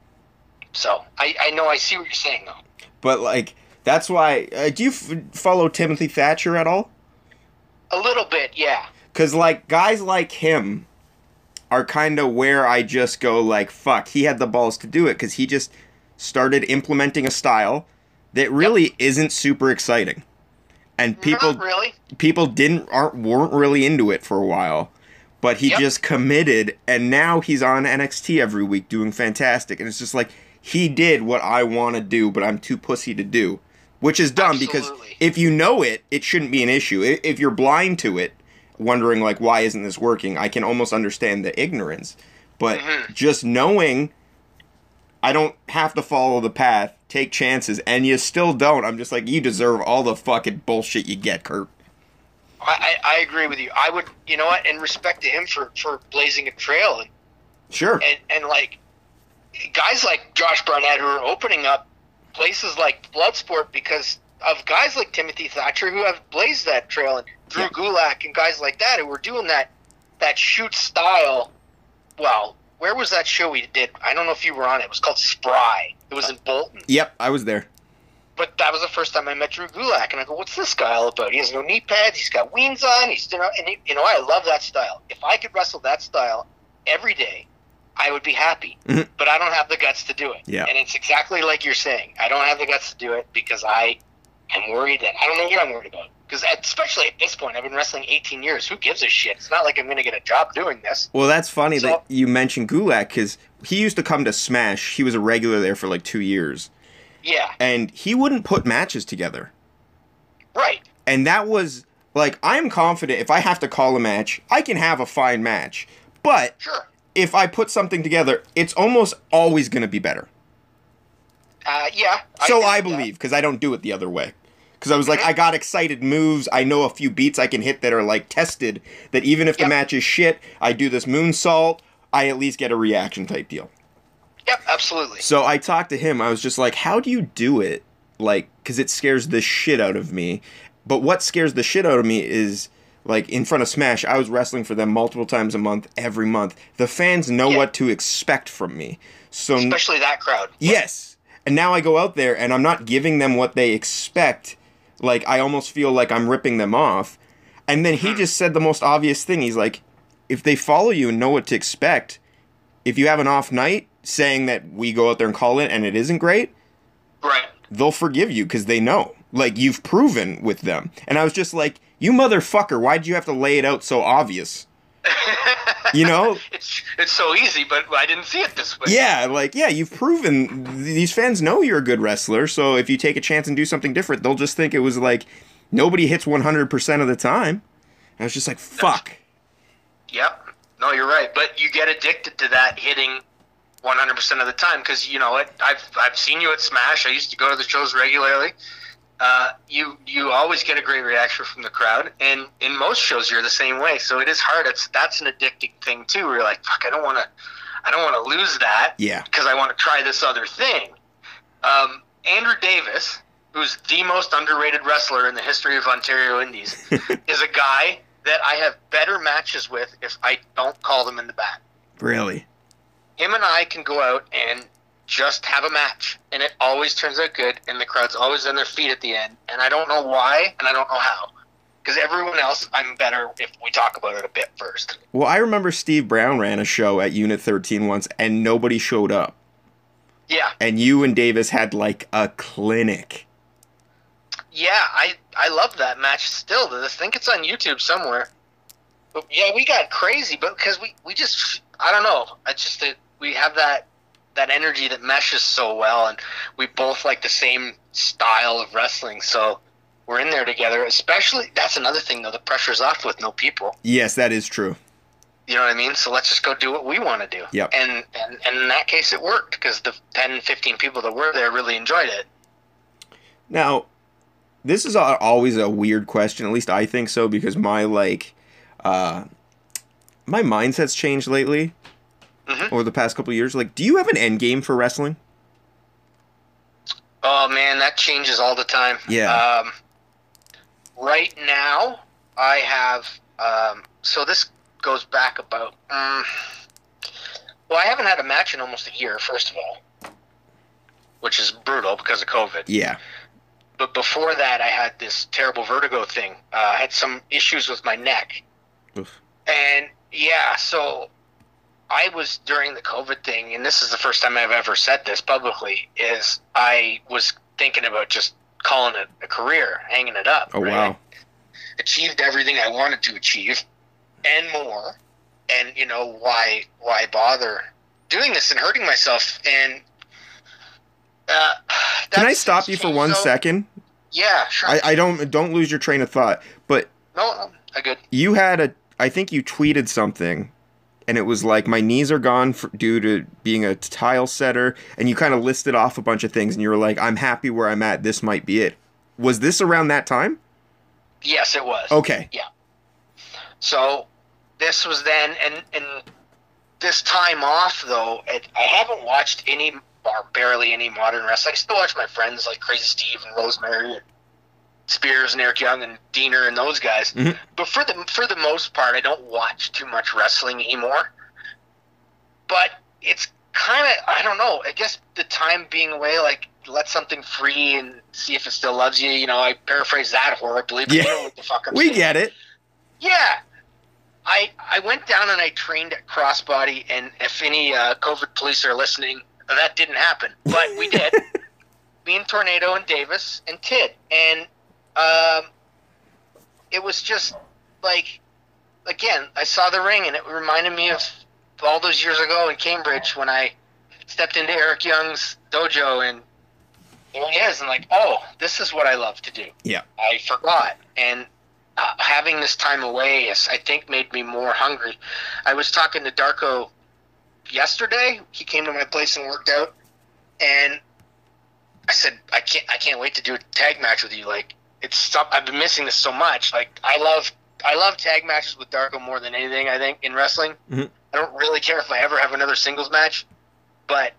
So I, I know I see what you're saying though. But like that's why. Uh, do you f- follow Timothy Thatcher at all? A little bit, yeah. Because like guys like him are kind of where I just go like fuck. He had the balls to do it because he just started implementing a style that really isn't super exciting, and people not really. people didn't aren't weren't really into it for a while. But he Yep. just committed, and now he's on NXT every week doing fantastic. And it's just like he did what I want to do, but I'm too pussy to do, which is dumb because if you know it, it shouldn't be an issue. If you're blind to it, wondering like why isn't this working, I can almost understand the ignorance. But Mhm. just knowing I don't have to follow the path, take chances, and you still don't. I'm just like you deserve all the fucking bullshit you get, Kurt. I, I, I agree with you. I would, you know what, and respect to him for, for blazing a trail and, Sure. and, and like guys like Josh Barnett who are opening up places like Bloodsport because of guys like Timothy Thatcher who have blazed that trail and Drew Yeah. Gulak and guys like that who were doing that that shoot style. Well, where was that show we did? I don't know if you were on it. It was called Spry. It was in Bolton. Yep, I was there. But that was the first time I met Drew Gulak, and I go, "What's this guy all about? He has no knee pads. He's got weens on. He's you know, and he, you know, I love that style. If I could wrestle that style every day, I would be happy. Mhm. But I don't have the guts to do it. Yeah. And it's exactly like you're saying. I don't have the guts to do it because I am worried that I don't know what I'm worried about. Because especially at this point, I've been wrestling 18 years. Who gives a shit? It's not like I'm going to get a job doing this. Well, that's funny So- that you mentioned Gulak because he used to come to Smash. He was a regular there for like two years, Yeah. and he wouldn't put matches together. Right. And that was like, I'm confident if I have to call a match, I can have a fine match. But Sure. if I put something together, it's almost always going to be better. Uh, yeah. So get I believe because I don't do it the other way. Because I was like, I got excited moves. I know a few beats I can hit that are like tested. That even if the match is shit, I do this moonsault. I at least get a reaction type deal. Yep. Absolutely. So I talked to him. I was just like, "How do you do it?" Like, because it scares the shit out of me. But what scares the shit out of me is like in front of Smash. I was wrestling for them multiple times a month, every month. The fans know Yeah. what to expect from me. So Especially that crowd. yes, and now I go out there and I'm not giving them what they expect. Like I almost feel like I'm ripping them off. And then he hmm. just said the most obvious thing. He's like, if they follow you and know what to expect, if you have an off night saying that we go out there and call it and it isn't great, Right. they'll forgive you because they know. Like you've proven with them. And I was just like, you motherfucker, why'd you have to lay it out so obvious? You know? It's it's so easy, but I didn't see it this way. Yeah, like yeah, you've proven these fans know you're a good wrestler. So if you take a chance and do something different, they'll just think it was like nobody hits 100% of the time. And I was just like, fuck. Yep. No, you're right. But you get addicted to that hitting 100% of the time because you know it. I've I've seen you at Smash. I used to go to the shows regularly. Uh, you you always get a great reaction from the crowd, and in most shows you're the same way. So it is hard. It's that's an addicting thing too. Where you're like, fuck, I don't want to, I don't want to lose that. Yeah. because I want to try this other thing. Um, Andrew Davis, who's the most underrated wrestler in the history of Ontario Indies, is a guy that I have better matches with if I don't call them in the back. Really? Him and I can go out and just have a match, and it always turns out good, and the crowd's always on their feet at the end. And I don't know why, and I don't know how. Because everyone else, I'm better if we talk about it a bit first. Well, I remember Steve Brown ran a show at Unit 13 once and nobody showed up. Yeah, And you and Davis had like a clinic. yeah, I I love that match still. I think it's on YouTube somewhere. But yeah, we got crazy, but because we we just I don't know. I just that we have that that energy that meshes so well, and we both like the same style of wrestling, so we're in there together. Especially that's another thing though. The pressure's off with no people. Yes, that is true. You know what I mean? So let's just go do what we want to do. Yep. And, and and in that case, it worked because the 10, 15 people that were there really enjoyed it. Now, this is al- always a weird question. At least I think so because my like, uh, my mindset's changed lately. Mhm. over the past couple years. Like, do you have an end game for wrestling? Oh man, that changes all the time. Yeah. Um, right now, I have. Um, so this goes back about. Um, well, I haven't had a match in almost a year. First of all, which is brutal because of COVID. Yeah. But before that, I had this terrible vertigo thing. Uh, I had some issues with my neck, Oof. and yeah, so I was during the COVID thing, and this is the first time I've ever said this publicly. Is I was thinking about just calling it a career, hanging it up. Oh right? wow. Achieved everything I wanted to achieve, and more. And you know why? Why bother doing this and hurting myself? And uh, Can I stop you for one so- second? Yeah, sure. I, I don't don't lose your train of thought. But no, no, I good. you had a I think you tweeted something and it was like my knees are gone for, due to being a tile setter and you kind of listed off a bunch of things and you were like I'm happy where I'm at this might be it. Was this around that time? Yes, it was. Okay. Yeah. So this was then, and and this time off though, it, I haven't watched any or barely any modern wrestling. I still watch my friends like Crazy Steve and Rosemary and Spears and Eric Young and Diener and those guys. Mhm. But for the for the most part, I don't watch too much wrestling anymore. But it's kind of I don't know. I guess the time being away, like let something free and see if it still loves you. You know, I paraphrase that horribly, but Yeah. you know what the fuck I'm We saying. get it. Yeah. I I went down and I trained at Crossbody, and if any uh, COVID police are listening, that didn't happen, but we did. Me and Tornado and Davis and Tid, and um, it was just like, again, I saw the ring, and it reminded me of all those years ago in Cambridge when I stepped into Eric Young's dojo, and there he is, and like, oh, this is what I love to do. Yeah. I forgot, and uh, having this time away is, I think, made me more hungry. I was talking to Darko yesterday. He came to my place and worked out, and I said, I can't, I can't wait to do a tag match with you. Like, it's stuff I've been missing this so much. Like, I love, I love tag matches with Darko more than anything. I think in wrestling, Mhm. I don't really care if I ever have another singles match, but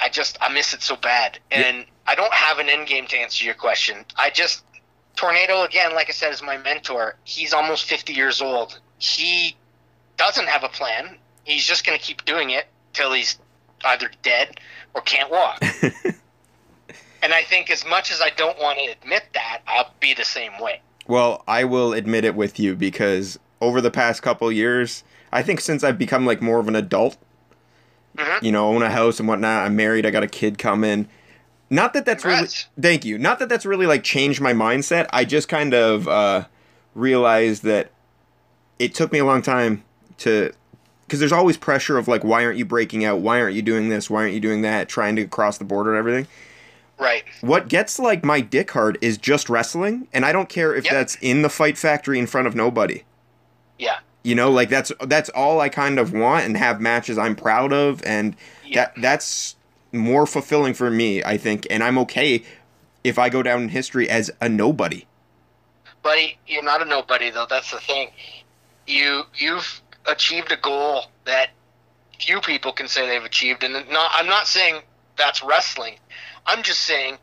I just I miss it so bad, and I don't have an end game to answer your question. I just Tornado again, like I said, is my mentor. He's almost fifty years old. He doesn't have a plan. He's just going to keep doing it till he's either dead or can't walk. and I think as much as I don't want to admit that, I'll be the same way. Well, I will admit it with you because over the past couple years, I think since I've become like more of an adult, Mhm. you know, own a house and whatnot, I'm married, I got a kid coming. Not that that's Congrats. really thank you. Not that that's really like changed my mindset. I just kind of uh, realized that it took me a long time to because there's always pressure of like why aren't you breaking out? Why aren't you doing this? Why aren't you doing that? Trying to cross the border and everything Right. what gets like my dick hard is just wrestling and i don't care if Yep. that's in the fight factory in front of nobody Yeah. you know like that's that's all i kind of want and have matches i'm proud of and Yeah. that that's more fulfilling for me i think and i'm okay if i go down in history as a nobody buddy you're not a nobody though that's the thing you you've achieved a goal that few people can say they've achieved and not i'm not saying that's wrestling i'm just saying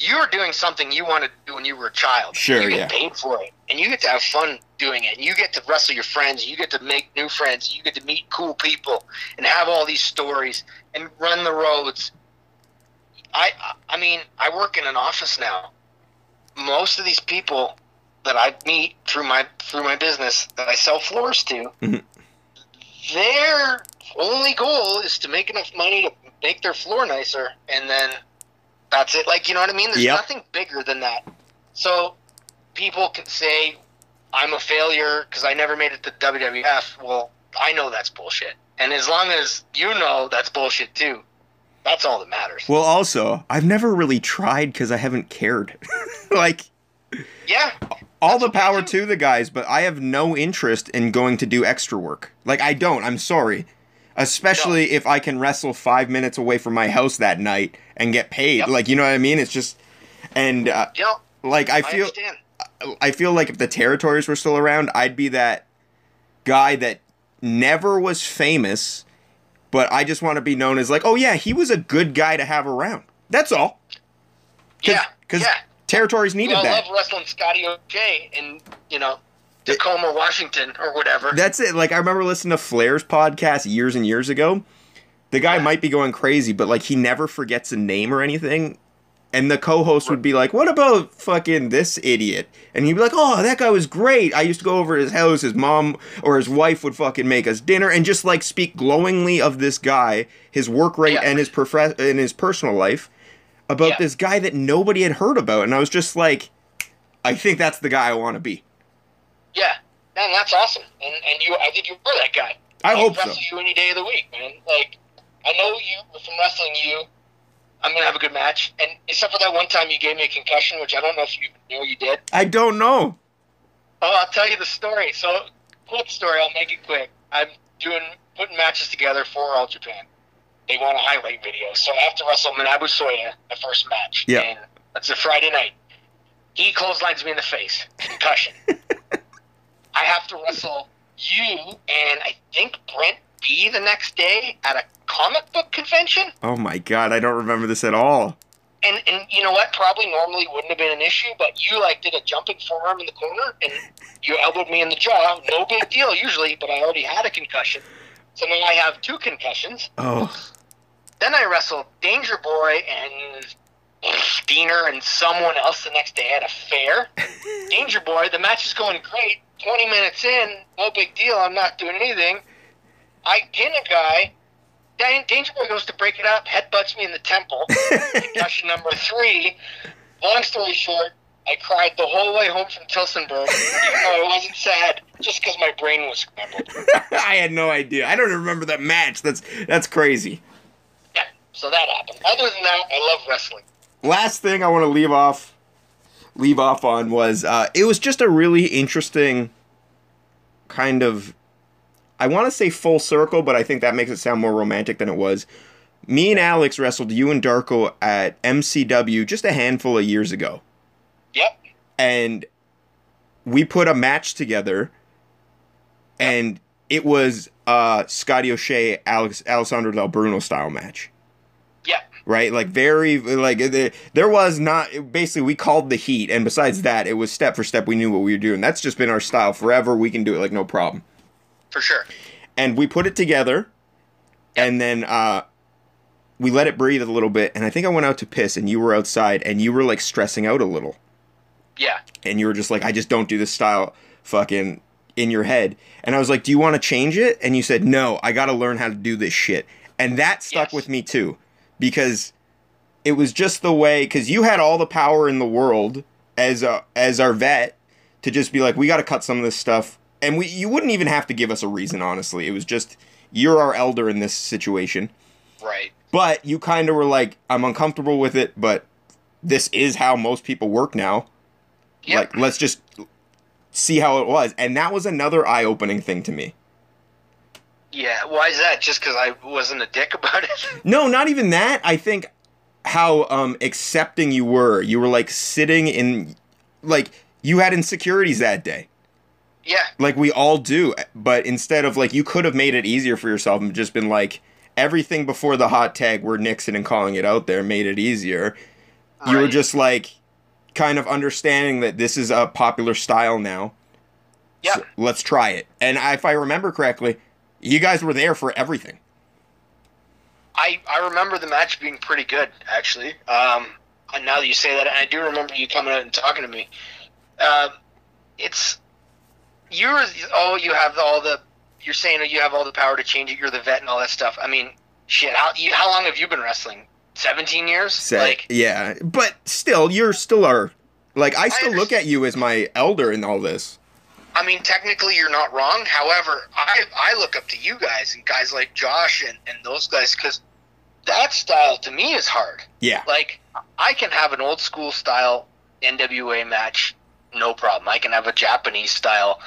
you're doing something you wanted to do when you were a child Sure, you get yeah. paid for it and you get to have fun doing it and you get to wrestle your friends you get to make new friends you get to meet cool people and have all these stories and run the roads i i mean i work in an office now most of these people that I meet through my through my business that I sell floors to, Mhm. their only goal is to make enough money to make their floor nicer, and then that's it. Like you know what I mean? There's Yep. nothing bigger than that. So people can say I'm a failure because I never made it to WWF. Well, I know that's bullshit, and as long as you know that's bullshit too, that's all that matters. well also i've never really tried because i haven't cared like yeah, all the power to the guys, but I have no interest in going to do extra work. Like I don't. I'm sorry. Especially if I can wrestle five minutes away from my house that night and get paid. Yep. Like you know what I mean? It's just, and uh, know, like I I, feel, understand. I feel like if the territories were still around, I'd be that guy that never was famous, but I just want to be known as like, oh yeah, he was a good guy to have around. That's all. yeah, Because yeah. territories needed all that. I love wrestling Scotty O'Shea in you know Tacoma, Washington, or whatever. That's it. Like I remember listening to Flair's podcast years and years ago. The guy might be going crazy, but like he never forgets a name or anything. And the co-host would be like, "What about fucking this idiot?" And he'd be like, "Oh, that guy was great. I used to go over to his house. His mom or his wife would fucking make us dinner and just like speak glowingly of this guy, his work rate, Yeah. and his prof- and his personal life about Yeah. this guy that nobody had heard about." And I was just like, "I think that's the guy I want to be." yeah, man, that's awesome. And and you, I think you were that guy. I I'd hope so. you any day of the week, man. Like I know you from wrestling you. I'm gonna have a good match, and except for that one time you gave me a concussion, which I don't know if you know you did. I don't know. Oh, I'll tell you the story. So, quick story. I'll make it quick. I'm doing putting matches together for All Japan. They want a highlight video, so I have to wrestle Manabu Soya the first match. Yeah. And that's a Friday night. He clotheslines me in the face, concussion. I have to wrestle you and I think Brent B the next day at a comic book convention. Oh my god, I don't remember this at all. And and you know what? Probably normally wouldn't have been an issue, but you like did a jumping forearm in the corner and you elbowed me in the jaw. No big deal usually, but I already had a concussion. So now I have two concussions. Oh, Then I wrestled Danger Boy and Diener and someone else the next day at a fair. Danger Boy, the match is going great. 20 minutes in, no big deal. I'm not doing anything. I pin a guy. Dan- Danger Boy goes to break it up, headbutts me in the temple. Concussion number three. Long story short, I cried the whole way home from Tillsonburg, even though I wasn't sad, just because my brain was scrambled. I had no idea. I don't remember that match. That's that's crazy. Yeah, so that happened. Other than that, I love wrestling. Last thing I want to leave off leave off on was uh, it was just a really interesting kind of I want to say full circle, but I think that makes it sound more romantic than it was. Me and Alex wrestled you and Darko at MCW just a handful of years ago. Yep. and we put a match together and it was uh Scotty O'Shea Alex Alessandro Del Bruno style match Yep. right like very like there, there was not basically we called the heat and besides that it was step for step we knew what we were doing that's just been our style forever we can do it like no problem For sure. and we put it together and then uh we let it breathe a little bit and I think I went out to piss and you were outside and you were like stressing out a little Yeah. and you were just like, I just don't do this style fucking in your head. And I was like, Do you want to change it? And you said, No, I got to learn how to do this shit. And that stuck Yes. with me too, because it was just the way, because you had all the power in the world as a, as our vet to just be like, We got to cut some of this stuff. And we, you wouldn't even have to give us a reason, honestly. It was just, you're our elder in this situation. Right. But you kind of were like, I'm uncomfortable with it, but this is how most people work now. Yep. Like, let's just see how it was. And that was another eye opening thing to me. Yeah. Why is that? Just because I wasn't a dick about it? No, not even that. I think how um accepting you were. You were like sitting in like you had insecurities that day. Yeah. Like we all do. But instead of like you could have made it easier for yourself and just been like everything before the hot tag were Nixon and calling it out there made it easier. You were just like kind of understanding that this is a popular style now. Yeah. So let's try it. And if I remember correctly, you guys were there for everything. I, I remember the match being pretty good, actually. Um, and now that you say that, and I do remember you coming out and talking to me. Um, it's you're oh you have all the you're saying you have all the power to change it. You're the vet and all that stuff. I mean, shit. How you, how long have you been wrestling? Seventeen years. Say, Like yeah, but still, you're still our like I still look at you as my elder in all this. I mean, technically, you're not wrong. However, I I look up to you guys and guys like Josh and, and those guys because that style to me is hard. Yeah, Like, I can have an old school style NWA match, no problem. I can have a Japanese style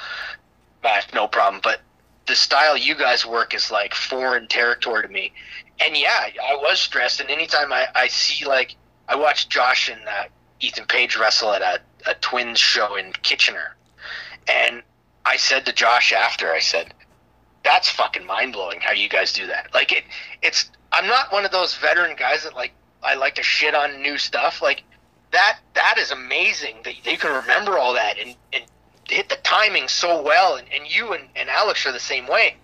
match, no problem. But the style you guys work is like foreign territory to me. And yeah, I was stressed. And anytime I, I see, like, I watched Josh and uh, Ethan Page wrestle at a, a Twins show in Kitchener. And I said to Josh after, I said, that's fucking mind blowing how you guys do that. Like it, it's. I'm not one of those veteran guys that like I like to shit on new stuff. Like that. That is amazing that you can remember all that and and hit the timing so well. And, and you and, and Alex are the same way.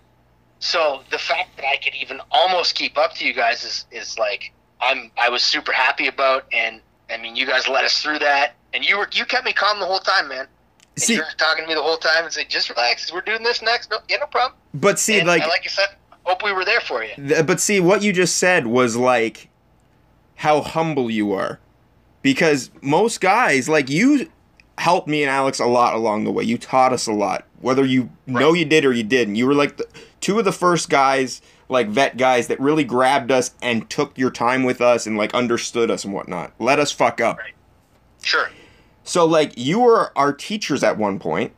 So the fact that I could even almost keep up to you guys is is like I'm I was super happy about. And I mean, you guys led us through that, and you were you kept me calm the whole time, man. And See- you were talking to me the whole time and said, "Just relax. We're doing this next. No, yeah, no problem." But see, and, like, like you said, hope we were there for you. th- but see, what you just said was like how humble you are, because most guys, like you, helped me and Alex a lot along the way. You taught us a lot, whether you know you did or you didn't. You were like the, two of the first guys, like vet guys, that really grabbed us and took your time with us and like understood us and whatnot. Let us fuck up. Right. Sure. So like you were our teachers at one point,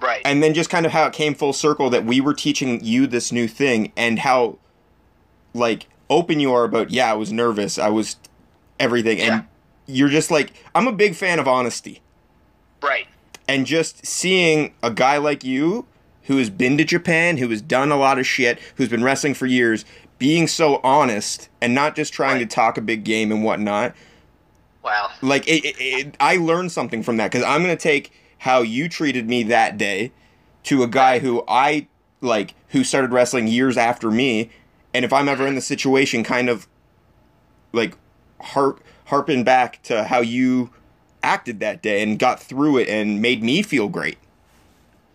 Right. and then just kind of how it came full circle that we were teaching you this new thing and how like open you are about yeah i was nervous i was everything and Yeah. You're just like i'm a big fan of honesty right. and just seeing a guy like you who has been to japan who has done a lot of shit who's been wrestling for years being so honest and not just trying Right. to talk a big game and whatnot Wow. like it, it, it, I learned something from that because I'm gonna take how you treated me that day to a guy who I like who started wrestling years after me, and if I'm ever mm-hmm. in the situation, kind of like harp harping back to how you acted that day and got through it and made me feel great.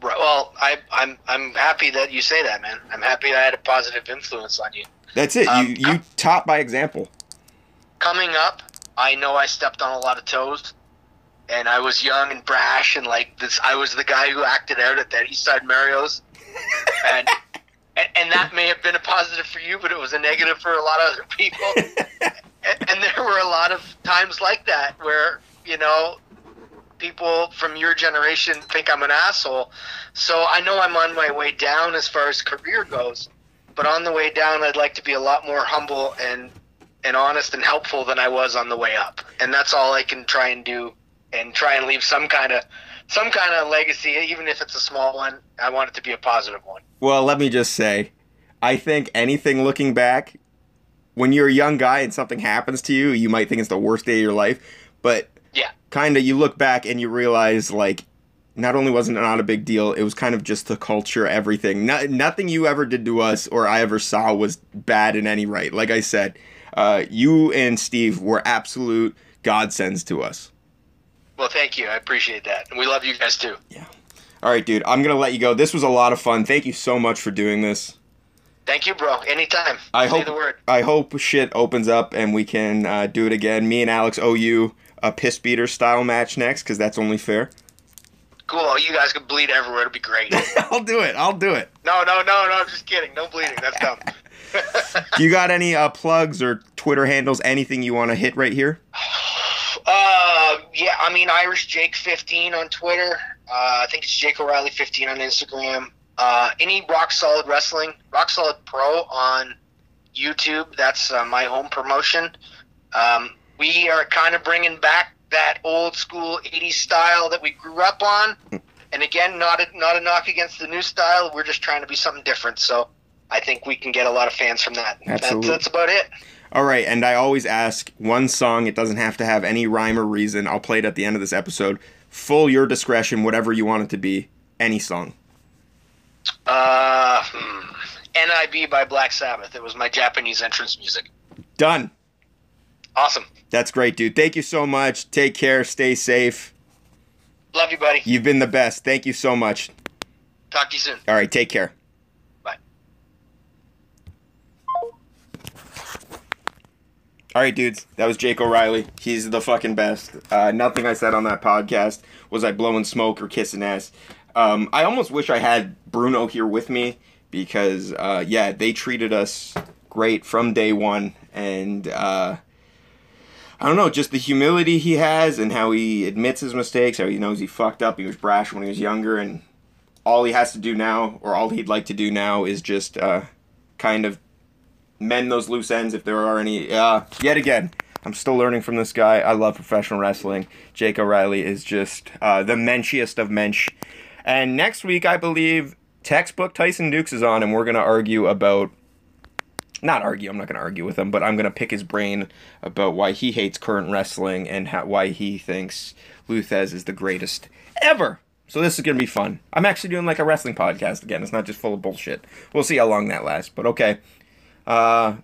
Right. Well, I, I'm I'm happy that you say that, man. I'm happy I had a positive influence on you. That's it. Um, you you taught by example. Coming up, I know I stepped on a lot of toes, and I was young and brash, and like this, I was the guy who acted out at that East Side Mario's, and. And, and that may have been a positive for you, but it was a negative for a lot of other people. and, and there were a lot of times like that where you know people from your generation think I'm an asshole. So I know I'm on my way down as far as career goes, but on the way down, I'd like to be a lot more humble and and honest and helpful than I was on the way up. And that's all I can try and do, and try and leave some kind of some kind of legacy, even if it's a small one. I want it to be a positive one. Well, let me just say, I think anything looking back, when you're a young guy and something happens to you, you might think it's the worst day of your life. But Yeah. kind of, you look back and you realize, like, not only wasn't it not a big deal, it was kind of just the culture, everything. No, nothing you ever did to us or I ever saw was bad in any right. Like I said, uh, you and Steve were absolute godsends to us. Well, thank you. I appreciate that, and we love you guys too. Yeah. All right, dude, I'm going to let you go. This was a lot of fun. Thank you so much for doing this. Thank you, bro. Anytime. I Say hope the word. I hope shit opens up and we can uh, do it again. Me and Alex owe you a piss beater style match next because that's only fair. Cool. You guys can bleed everywhere. It'll be great. I'll do it. I'll do it. no, no, no, no. I'm just kidding. No bleeding. That's dumb. Do you got any uh, plugs or Twitter handles? Anything you want to hit right here? Uh, yeah. I mean, Irish Jake 15 on Twitter. Uh, I think it's Jake O'Reilly 15 on Instagram. Uh, any Rock Solid Wrestling, Rock Solid Pro on YouTube. That's uh, my home promotion. Um, we are kind of bringing back that old school 80s style that we grew up on. And again, not a, not a knock against the new style. We're just trying to be something different. So I think we can get a lot of fans from that. Absolutely. That's, that's about it. All right, and I always ask one song. It doesn't have to have any rhyme or reason. I'll play it at the end of this episode. Full your discretion, whatever you want it to be. Any song. Uh, hmm. NIB by Black Sabbath. It was my Japanese entrance music. Done. Awesome. That's great, dude. Thank you so much. Take care. Stay safe. Love you, buddy. You've been the best. Thank you so much. Talk to you soon. All right, take care. Bye. All right, dudes. That was Jake O'Reilly. He's the fucking best. Uh, nothing I said on that podcast was I blowing smoke or kissing ass. Um, I almost wish I had Bruno here with me because, uh, yeah, they treated us great from day one. And uh, I don't know, just the humility he has and how he admits his mistakes, how he knows he fucked up. He was brash when he was younger, and all he has to do now, or all he'd like to do now, is just uh, kind of mend those loose ends if there are any. Uh, yet again, I'm still learning from this guy. I love professional wrestling. Jake O'Reilly is just uh, the menschiest of mensch. And next week, I believe textbook Tyson Dux is on, and we're gonna argue about. Not argue. I'm not gonna argue with him, but I'm gonna pick his brain about why he hates current wrestling and how, why he thinks Lou Thesz is the greatest ever. So this is gonna be fun. I'm actually doing like a wrestling podcast again. It's not just full of bullshit. We'll see how long that lasts, but okay. Uh,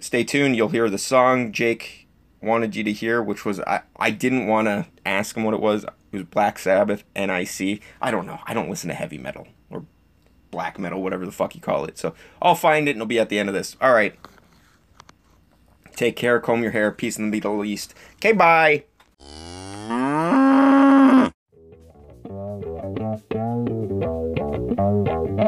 stay tuned. You'll hear the song Jake wanted you to hear, which was I, I didn't want to ask him what it was. It was Black Sabbath, NIC. I don't know. I don't listen to heavy metal or black metal, whatever the fuck you call it. So I'll find it and it'll be at the end of this. All right. Take care, comb your hair, peace in the Middle East. Okay, bye.